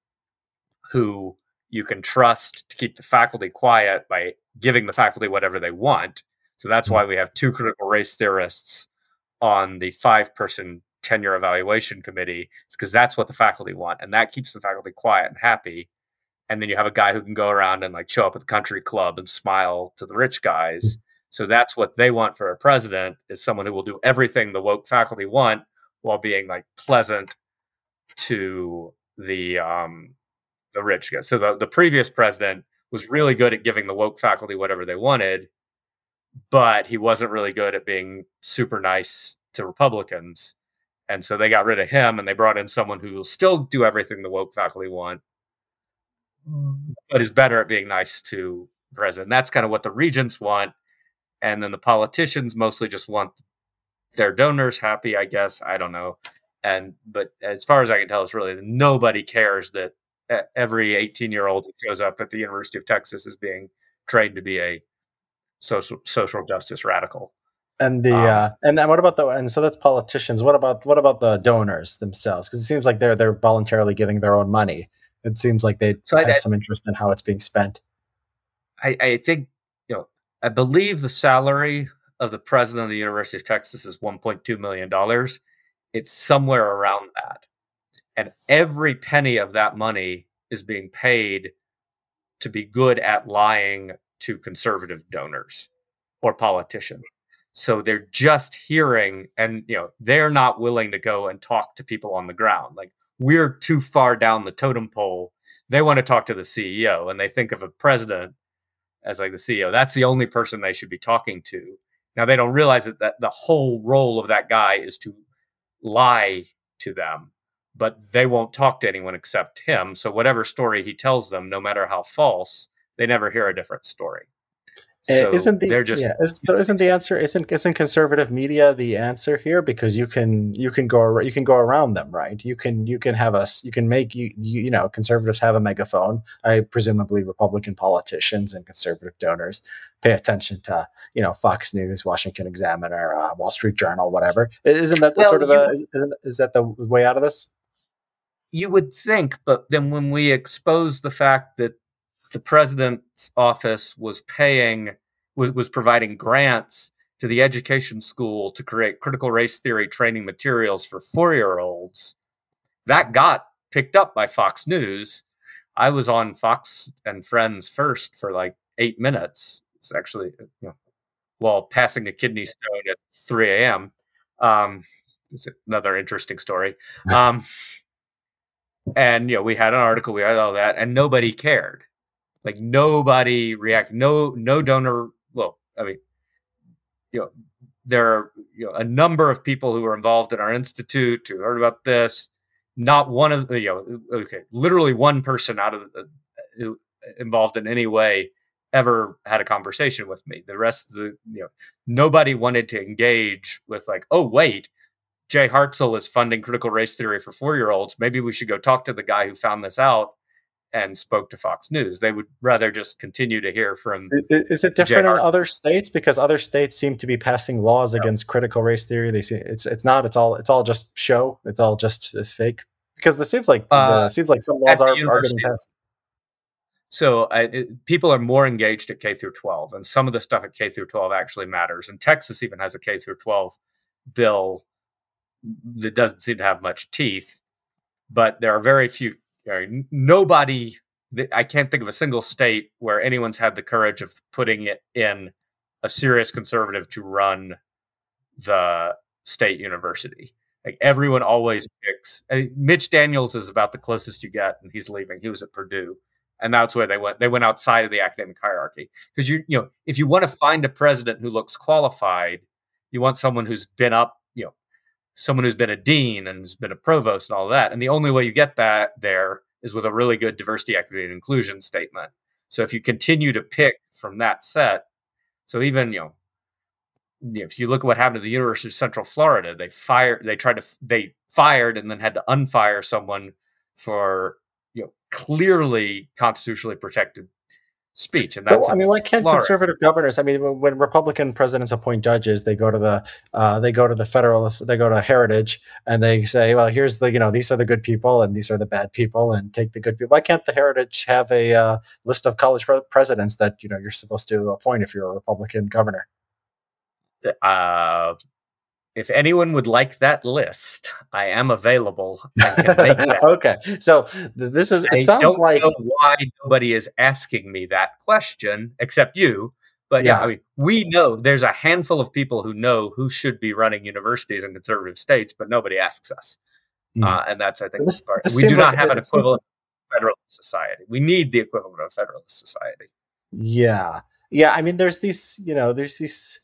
who you can trust to keep the faculty quiet by giving the faculty whatever they want. So that's mm-hmm. why we have two critical race theorists on the five person tenure evaluation committee. Because that's what the faculty want. And that keeps the faculty quiet and happy. And then you have a guy who can go around and like show up at the country club and smile to the rich guys. So that's what they want for a president is someone who will do everything the woke faculty want while being like pleasant to the um the rich guys. So the, the previous president was really good at giving the woke faculty whatever they wanted, but he wasn't really good at being super nice to Republicans. And so they got rid of him and they brought in someone who will still do everything the woke faculty want, but is better at being nice to the president. That's kind of what the regents want. And then the politicians mostly just want their donors happy, I guess. I don't know. and but as far as I can tell, it's really nobody cares that every 18 year old who shows up at the University of Texas is being trained to be a social social justice radical. And the um, uh, and then what about the and so that's politicians. What about what about the donors themselves? Because it seems like they're they're voluntarily giving their own money. It seems like they so have I, some interest in how it's being spent. I, I think you know I believe the salary of the president of the University of Texas is 1.2 million dollars. It's somewhere around that, and every penny of that money is being paid to be good at lying to conservative donors or politicians. So they're just hearing, and you know, they're not willing to go and talk to people on the ground. Like we're too far down the totem pole. They want to talk to the CEO, and they think of a president as like the CEO. That's the only person they should be talking to. Now they don't realize that, that the whole role of that guy is to lie to them, but they won't talk to anyone except him. So whatever story he tells them, no matter how false, they never hear a different story. Eh, so isn't the they're just yeah, is, so isn't the answer isn't isn't conservative media the answer here? Because you can you can go you can go around them right? You can you can have us you can make you, you you know conservatives have a megaphone. I presumably Republican politicians and conservative donors pay attention to you know Fox News Washington Examiner uh, Wall Street Journal whatever. Isn't that the well, sort of a, is, is that the way out of this? You would think but then when we expose the fact that the president's office was paying was, was providing grants to the education school to create critical race theory training materials for four year olds. That got picked up by Fox News. I was on Fox and Friends first for like eight minutes. It's actually, you know, while passing a kidney stone at 3 a.m. Um, it's another interesting story. Um, and, you know, we had an article, we had all that, and nobody cared. Like nobody reacted. No, no donor. Well, I mean, you know, there are you know a number of people who were involved in our institute who heard about this. Not one of you know, okay, literally one person out of the, who uh, involved in any way ever had a conversation with me. The rest of the, you know, nobody wanted to engage with like, oh wait, Jay Hartzell is funding critical race theory for four year olds. Maybe we should go talk to the guy who found this out and spoke to Fox News. They would rather just continue to hear from. Is it different in other states? Because other states seem to be passing laws yeah. against critical race theory. They see it's it's not. It's all it's all just show. It's all just is fake. Because it seems like uh, it seems like some laws are, are getting passed. So uh, it, people are more engaged at K through 12, and some of the stuff at K through 12 actually matters. And Texas even has a K through 12 bill that doesn't seem to have much teeth, but there are very few nobody I can't think of a single state where anyone's had the courage of putting it in a serious conservative to run the state university. Like everyone always picks. I mean, Mitch Daniels is about the closest you get, and he's leaving. He was at Purdue, and that's where they went. They went outside of the academic hierarchy because you, you know, if you want to find a president who looks qualified, you want someone who's been up someone who's been a dean and has been a provost and all that. And the only way you get that there is with a really good diversity, equity, and inclusion statement. So if you continue to pick from that set, so even you know, if you look at what happened to the University of Central Florida, they fired, they tried to, they fired and then had to unfire someone for you know clearly constitutionally protected speech. And that's well, I mean, why can't Florida. conservative governors? I mean, when Republican presidents appoint judges, they go to the uh, they go to the federalist, they go to Heritage, and they say, well, here's the you know these are the good people and these are the bad people, and take the good people. Why can't the Heritage have a uh, list of college pre- presidents that you know you're supposed to appoint if you're a Republican governor? Uh, if anyone would like that list, I am available. okay, so this is. It I sounds like why nobody is asking me that question except you. But yeah. yeah. I mean, we know there's a handful of people who know who should be running universities in conservative states, but nobody asks us. Uh, and that's, I think, this, this we do not like, have an equivalent seems... federalist society. We need the equivalent of a federalist society. Yeah, yeah. I mean, there's these, you know, there's these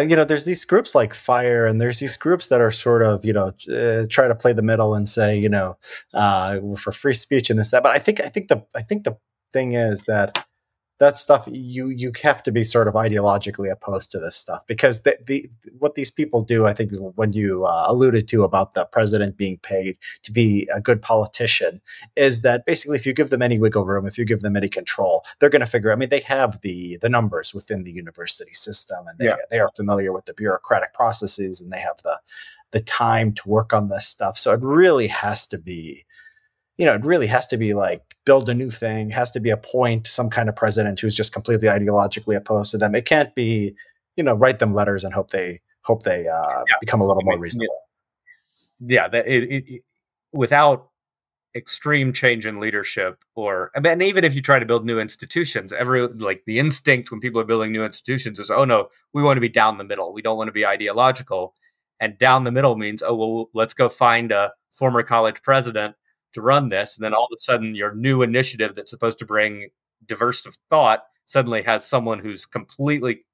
you know, there's these groups like Fire, and there's these groups that are sort of, you know, uh, try to play the middle and say, you know, uh, for free speech and this that. But I think, I think the, I think the thing is that that stuff you you have to be sort of ideologically opposed to this stuff because the, the what these people do i think when you uh, alluded to about the president being paid to be a good politician is that basically if you give them any wiggle room if you give them any control they're going to figure i mean they have the the numbers within the university system and they, yeah. they are familiar with the bureaucratic processes and they have the the time to work on this stuff so it really has to be you know, it really has to be like build a new thing, has to be appoint some kind of president who's just completely ideologically opposed to them. It can't be, you know, write them letters and hope they hope they uh, yeah. become a little more reasonable. Yeah, that it, it, it, without extreme change in leadership, or I mean, even if you try to build new institutions, every like the instinct when people are building new institutions is, oh no, we want to be down the middle. We don't want to be ideological, and down the middle means, oh well, let's go find a former college president to run this. And then all of a sudden, your new initiative that's supposed to bring diverse of thought suddenly has someone who's completely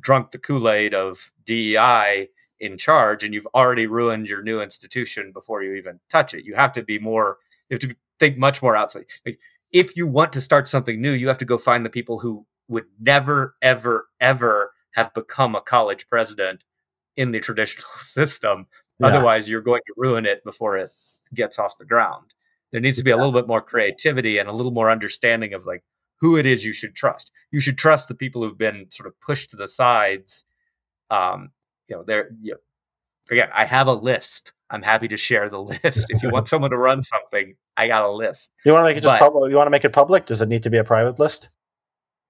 drunk the Kool Aid of DEI in charge, and you've already ruined your new institution before you even touch it. You have to be more, you have to think much more outside. Like, if you want to start something new, you have to go find the people who would never, ever, ever have become a college president in the traditional system. Yeah. Otherwise, you're going to ruin it before it gets off the ground. There needs to be a little bit more creativity and a little more understanding of like who it is you should trust. You should trust the people who've been sort of pushed to the sides. Um, you know, they're you know, again, I have a list. I'm happy to share the list. If you want someone to run something, I got a list. You want to make it just public? You want to make it public? Does it need to be a private list?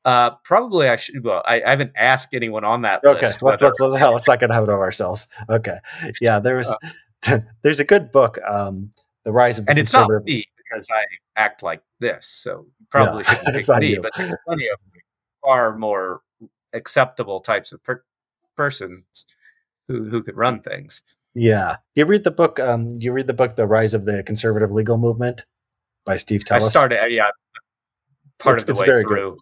Uh, probably I should. Well, I, I haven't asked anyone on that okay. list. Okay, let's, let's, let's, let's not get ahead of ourselves. Okay, yeah, there was. Uh, there's a good book, um, The Rise of the and it's not me because I act like this, so probably yeah, shouldn't pick me. You. But there's plenty of far more acceptable types of per- persons who who could run things. Yeah, you read the book. Um, you read the book, The Rise of the Conservative Legal Movement by Steve Teles. I started, uh, yeah, part it's, of the way through. Good.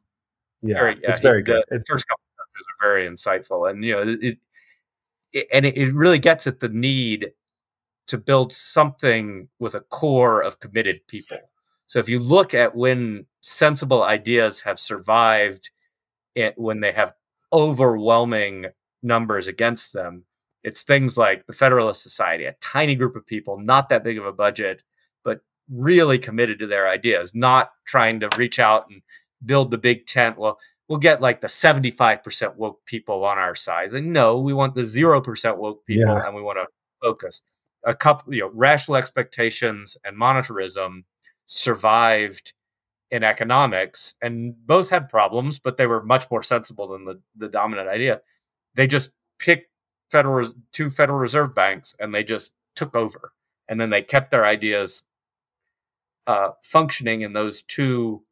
Yeah, very, it's very good. The it's, first couple chapters are very insightful, and you know, it, it and it, it really gets at the need to build something with a core of committed people. So if you look at when sensible ideas have survived it, when they have overwhelming numbers against them, it's things like the Federalist Society, a tiny group of people, not that big of a budget, but really committed to their ideas, not trying to reach out and build the big tent. Well, we'll get like the 75% woke people on our side. And no, we want the 0% woke people yeah. and we want to focus a couple, you know, rational expectations and monetarism survived in economics, and both had problems, but they were much more sensible than the, the dominant idea. They just picked federal two Federal Reserve banks and they just took over, and then they kept their ideas uh, functioning in those two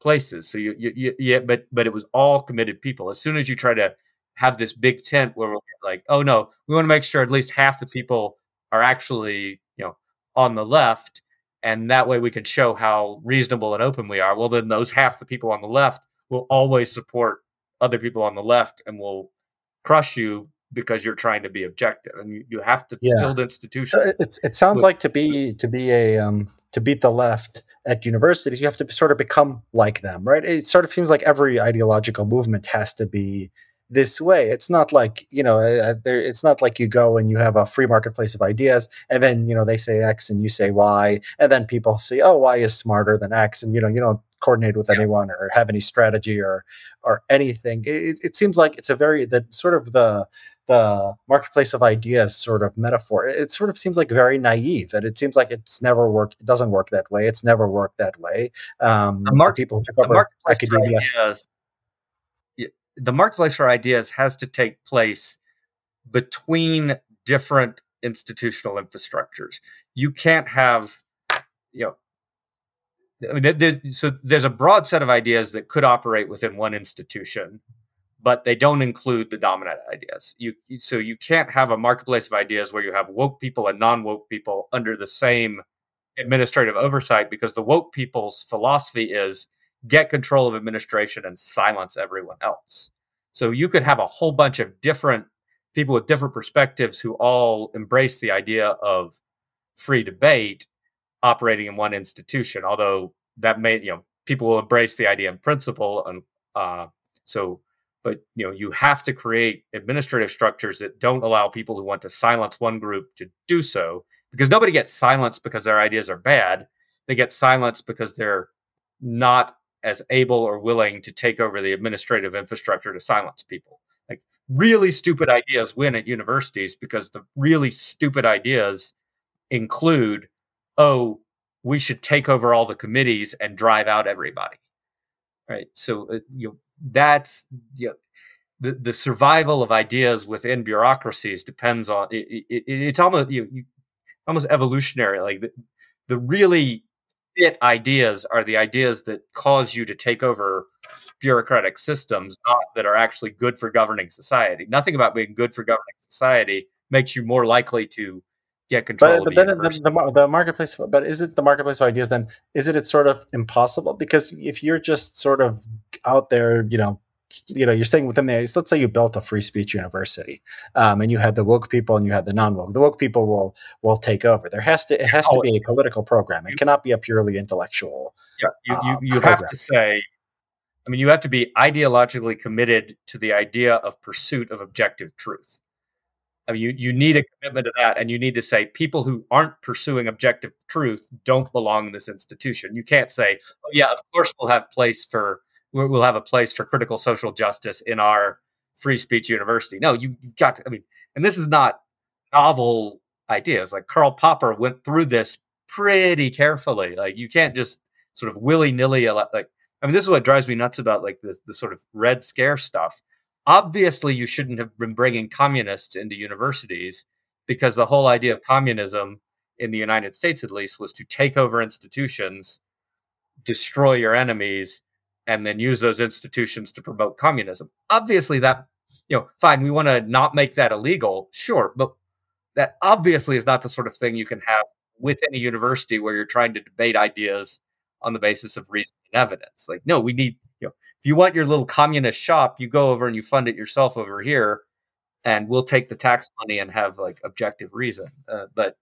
places. So you, you, yeah, but but it was all committed people. As soon as you try to have this big tent where we're like, oh no, we want to make sure at least half the people are actually you know on the left and that way we can show how reasonable and open we are well then those half the people on the left will always support other people on the left and will crush you because you're trying to be objective and you, you have to yeah. build institutions it, it sounds with, like to be to be a um, to beat the left at universities you have to sort of become like them right it sort of seems like every ideological movement has to be this way. It's not like you know, uh, there, it's not like you go and you have a free marketplace of ideas, and then you know they say X and you say Y, and then people say, oh, Y is smarter than X, and you know you don't coordinate with yeah. anyone or have any strategy or or anything. It, it seems like it's a very the sort of the the marketplace of ideas sort of metaphor. It sort of seems like very naive, and it seems like it's never worked. It doesn't work that way. It's never worked that way. Um, the market, people over academia. Ideas the marketplace for ideas has to take place between different institutional infrastructures. You can't have, you know, I mean, there's, so there's a broad set of ideas that could operate within one institution, but they don't include the dominant ideas. You so you can't have a marketplace of ideas where you have woke people and non-woke people under the same administrative oversight because the woke people's philosophy is get control of administration and silence everyone else. So you could have a whole bunch of different people with different perspectives who all embrace the idea of free debate operating in one institution, although that may, you know, people will embrace the idea in principle, and uh, so but you know you have to create administrative structures that don't allow people who want to silence one group to do so because nobody gets silenced because their ideas are bad they get silenced because they're not as able or willing to take over the administrative infrastructure to silence people. Like really stupid ideas win at universities because the really stupid ideas include oh we should take over all the committees and drive out everybody. Right? So uh, you know that's you know, the the survival of ideas within bureaucracies depends on it, it, it's almost you, you, almost evolutionary like the, the really fit ideas are the ideas that cause you to take over bureaucratic systems not that are actually good for governing society nothing about being good for governing society makes you more likely to get control. But, but then the, the, the, marketplace, but is it the marketplace of ideas? Then is it it's sort of impossible because if you're just sort of out there, you know, you know, you're staying within the. Let's say you built a free speech university, um, and you had the woke people and you had the non-woke. The woke people will will take over. There has to it has to oh, be a political program. It cannot be a purely intellectual. Yeah, you you, uh, you have to say. I mean, you have to be ideologically committed to the idea of pursuit of objective truth. I mean, you, you need a commitment to that, and you need to say people who aren't pursuing objective truth don't belong in this institution. You can't say, "Oh yeah, of course we'll have place for we'll have a place for critical social justice in our free speech university." No, you, have got. To, I mean, and this is not novel ideas. Like Karl Popper went through this pretty carefully. Like you can't just sort of willy nilly like. I mean, this is what drives me nuts about like this the sort of red scare stuff obviously you shouldn't have been bringing communists into universities because the whole idea of communism in the United States at least was to take over institutions, destroy your enemies and then use those institutions to promote communism. Obviously that you know, fine, we want to not make that illegal, sure, but that obviously is not the sort of thing you can have within a university where you're trying to debate ideas on the basis of reason and evidence. Like, no, we need you know, if you want your little communist shop, you go over and you fund it yourself over here, and we'll take the tax money and have like objective reason. Uh, but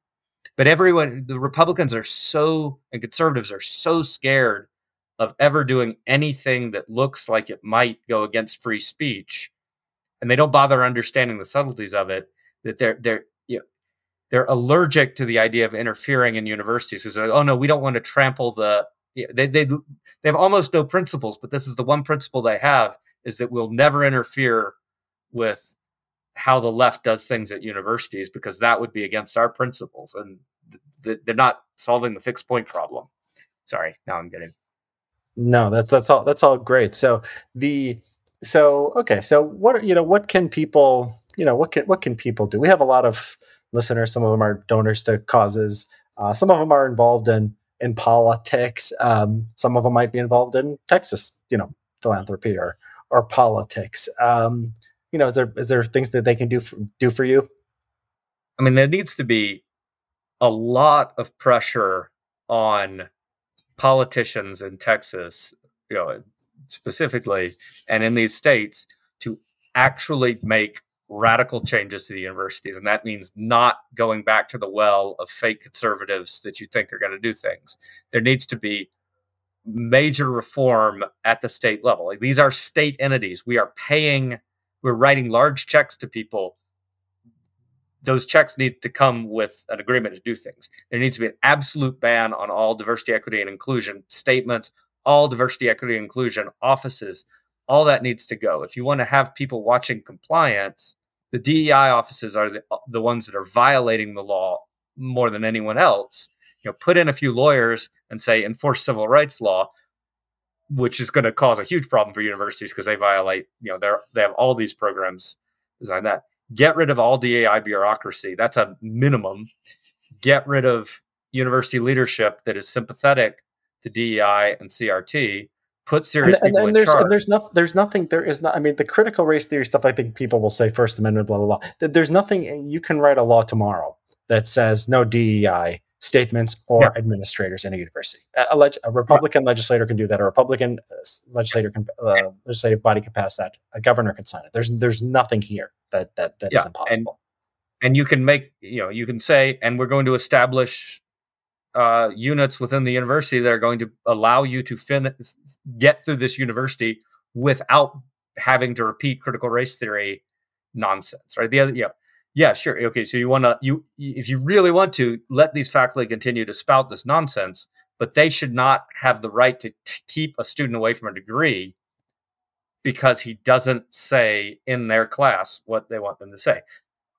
but everyone, the Republicans are so and conservatives are so scared of ever doing anything that looks like it might go against free speech, and they don't bother understanding the subtleties of it. That they're they're you know, they're allergic to the idea of interfering in universities because like, oh no, we don't want to trample the they they they have almost no principles, but this is the one principle they have is that we'll never interfere with how the left does things at universities because that would be against our principles, and th- th- they're not solving the fixed point problem. Sorry, now I'm getting. No, that's that's all. That's all great. So the so okay. So what you know? What can people you know? What can what can people do? We have a lot of listeners. Some of them are donors to causes. Uh, some of them are involved in in politics. Um, some of them might be involved in Texas, you know, philanthropy or or politics. Um, you know, is there is there things that they can do for, do for you? I mean, there needs to be a lot of pressure on politicians in Texas, you know, specifically, and in these states to actually make radical changes to the universities. And that means not going back to the well of fake conservatives that you think are going to do things. There needs to be major reform at the state level. Like these are state entities. We are paying, we're writing large checks to people. Those checks need to come with an agreement to do things. There needs to be an absolute ban on all diversity, equity, and inclusion statements, all diversity, equity, and inclusion offices. All that needs to go. If you want to have people watching compliance, the DEI offices are the, the ones that are violating the law more than anyone else. You know, put in a few lawyers and say enforce civil rights law, which is going to cause a huge problem for universities because they violate. You know, they're they have all these programs designed that. Get rid of all DEI bureaucracy. That's a minimum. Get rid of university leadership that is sympathetic to DEI and CRT put serious and, people and, and there's, charge. And there's nothing. There's nothing. There is not. I mean, the critical race theory stuff. I think people will say First Amendment, blah blah blah. That there's nothing. Eh, you can write a law tomorrow that says no DEI statements or yeah. administrators in a university. A, leg, a Republican yeah. legislator can do that. A Republican uh, legislator can uh, legislative body can pass that. A governor can sign it. There's there's nothing here that that that yeah. is impossible. And, and you can make you know you can say and we're going to establish uh, units within the university that are going to allow you to fin- get through this university without having to repeat critical race theory nonsense, right? The other, yeah, yeah, sure, eh, okay. So you want to you if you really want to let these faculty continue to spout this nonsense, but they should not have the right to t- keep a student away from a degree because he doesn't say in their class what they want them to say.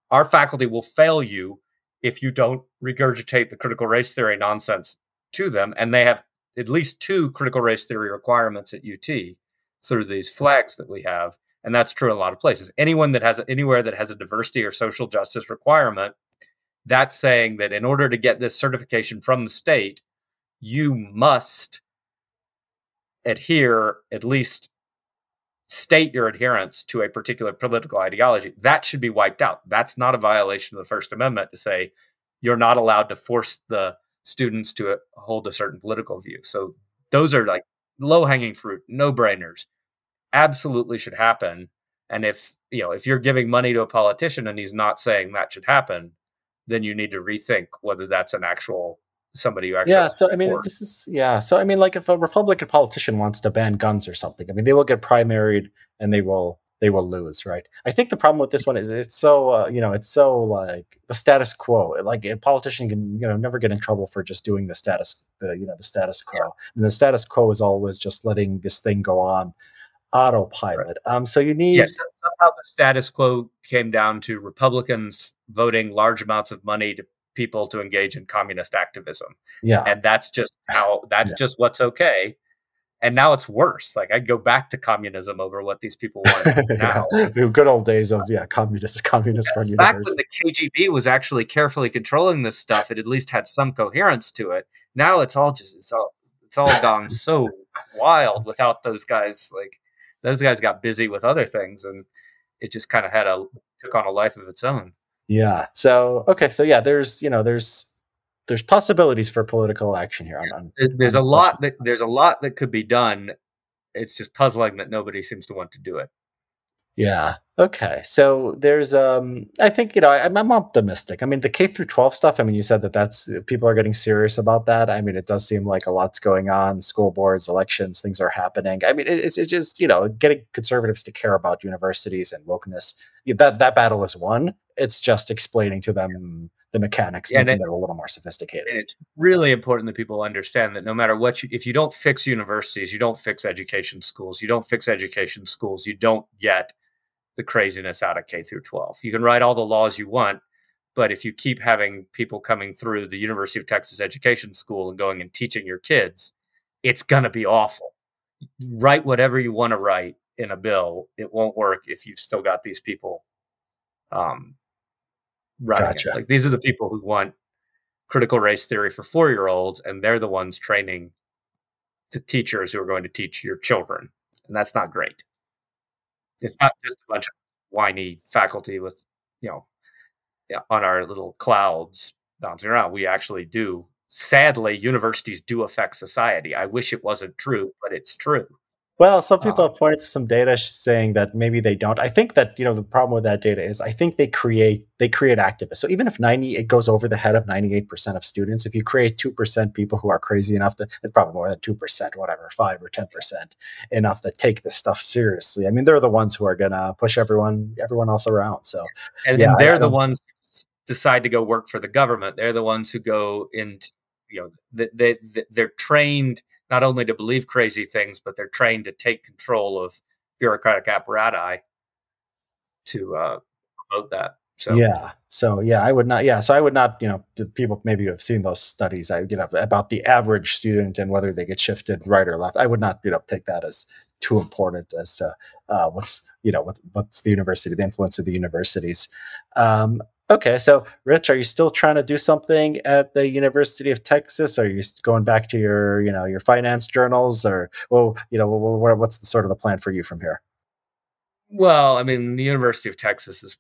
Our faculty will fail you if you don't regurgitate the critical race theory nonsense to them. And they have at least two critical race theory requirements at UT through these flags that we have. And that's true in a lot of places. Anyone that has anywhere that has a diversity or social justice requirement, that's saying that in order to get this certification from the state, you must adhere at least state your adherence to a particular political ideology, that should be wiped out. That's not a violation of the First Amendment to say you're not allowed to force the students to hold a certain political view. So those are like low hanging fruit, no brainers. Absolutely should happen. And if you know if you're giving money to a politician and he's not saying that should happen, then you need to rethink whether that's an actual somebody who actually yeah so i mean this is yeah so i mean like if a republican politician wants to ban guns or something i mean they will get primaried and they will they will lose right i think the problem with this one is it's so uh, you know it's so like the status quo like a politician can you know never get in trouble for just doing the status the you know the status quo yeah. and the status quo is always just letting this thing go on autopilot right. um so you need yes somehow the status quo came down to republicans voting large amounts of money to people to engage in communist activism. Yeah. And that's just how that's yeah. just what's okay. And now it's worse. Like I'd go back to communism over what these people want now. the good old days of yeah, communist communist yeah, Back when the KGB was actually carefully controlling this stuff, it at least had some coherence to it. Now it's all just it's all it's all gone so wild without those guys like those guys got busy with other things and it just kind of had a took on a life of its own. Yeah. So okay. So yeah, there's you know there's there's possibilities for political action here. On, on there's on a lot that there's a lot that could be done. It's just puzzling that nobody seems to want to do it. Yeah. Okay. So there's um I think you know I, I'm optimistic. I mean the K through 12 stuff. I mean you said that that's people are getting serious about that. I mean it does seem like a lot's going on. School boards, elections, things are happening. I mean it's it's just you know getting conservatives to care about universities and wokeness. That that battle is won. It's just explaining to them the mechanics, yeah, making it, it a little more sophisticated. it's really important that people understand that no matter what you, if you don't fix universities, you don't fix education schools. You don't fix education schools. You don't get the craziness out of K through 12. You can write all the laws you want, but if you keep having people coming through the University of Texas Education School and going and teaching your kids, it's going to be awful. Write whatever you want to write in a bill. It won't work if you've still got these people um, running gotcha. Like these are the people who want critical race theory for four year olds, and they're the ones training the teachers who are going to teach your children. And that's not great. It's not just a bunch of whiny faculty with, you know, on our little clouds bouncing around. We actually do. Sadly, universities do affect society. I wish it wasn't true, but it's true. Well, some people uh, have pointed to some data saying that maybe they don't. I think that you know the problem with that data is I think they create they create activists. So even if ninety it goes over the head of ninety eight percent of students, if you create two percent people who are crazy enough to, it's probably more than two percent, whatever, five or ten percent, enough to take this stuff seriously. I mean, they're the ones who are gonna push everyone everyone else around. So and yeah, they're the ones decide to go work for the government. They're the ones who go into you know they, they they're trained not only to believe crazy things, but they're trained to take control of bureaucratic apparatus to uh, promote that. So yeah, so yeah, I would not. Yeah, so I would not. You know, the people maybe have seen those studies. I you know about the average student and whether they get shifted right or left. I would not you know take that as too important as to uh, what's you know what, what's the university, the influence of the universities. Um, Okay, so Rich, are you still trying to do something at the University of Texas? Are you going back to your, you know, your finance journals, or well, you know, what's the sort of the plan for you from here? Well, I mean, the University of Texas is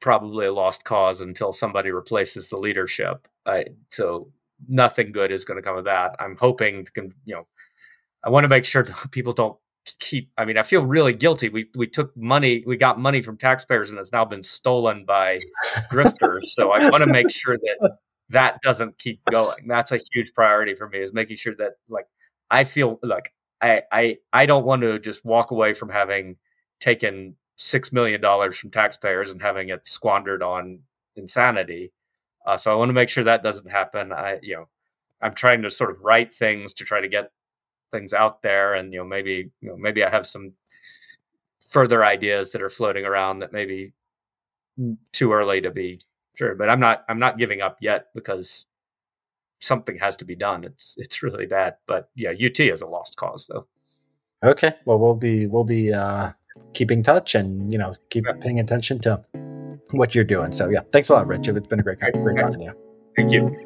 probably a lost cause until somebody replaces the leadership. I, so nothing good is going to come of that. I'm hoping to, you know, I want to make sure people don't keep i mean i feel really guilty we we took money we got money from taxpayers and it's now been stolen by grifters so i want to make sure that that doesn't keep going. That's a huge priority for me is making sure that like I feel like I I I don't want to just walk away from having taken six million dollars from taxpayers and having it squandered on insanity. Uh, so I want to make sure that doesn't happen. I you know I'm trying to sort of write things to try to get things out there, and you know maybe you know maybe I have some further ideas that are floating around that maybe too early to be sure. But I'm not I'm not giving up yet because something has to be done. It's it's really bad. But yeah, UT is a lost cause though. Okay. Well, we'll be we'll be uh, keeping touch and you know keep yeah. paying attention to what you're doing. So yeah, thanks a lot, Rich. It's been a great great talking to you. Thank you.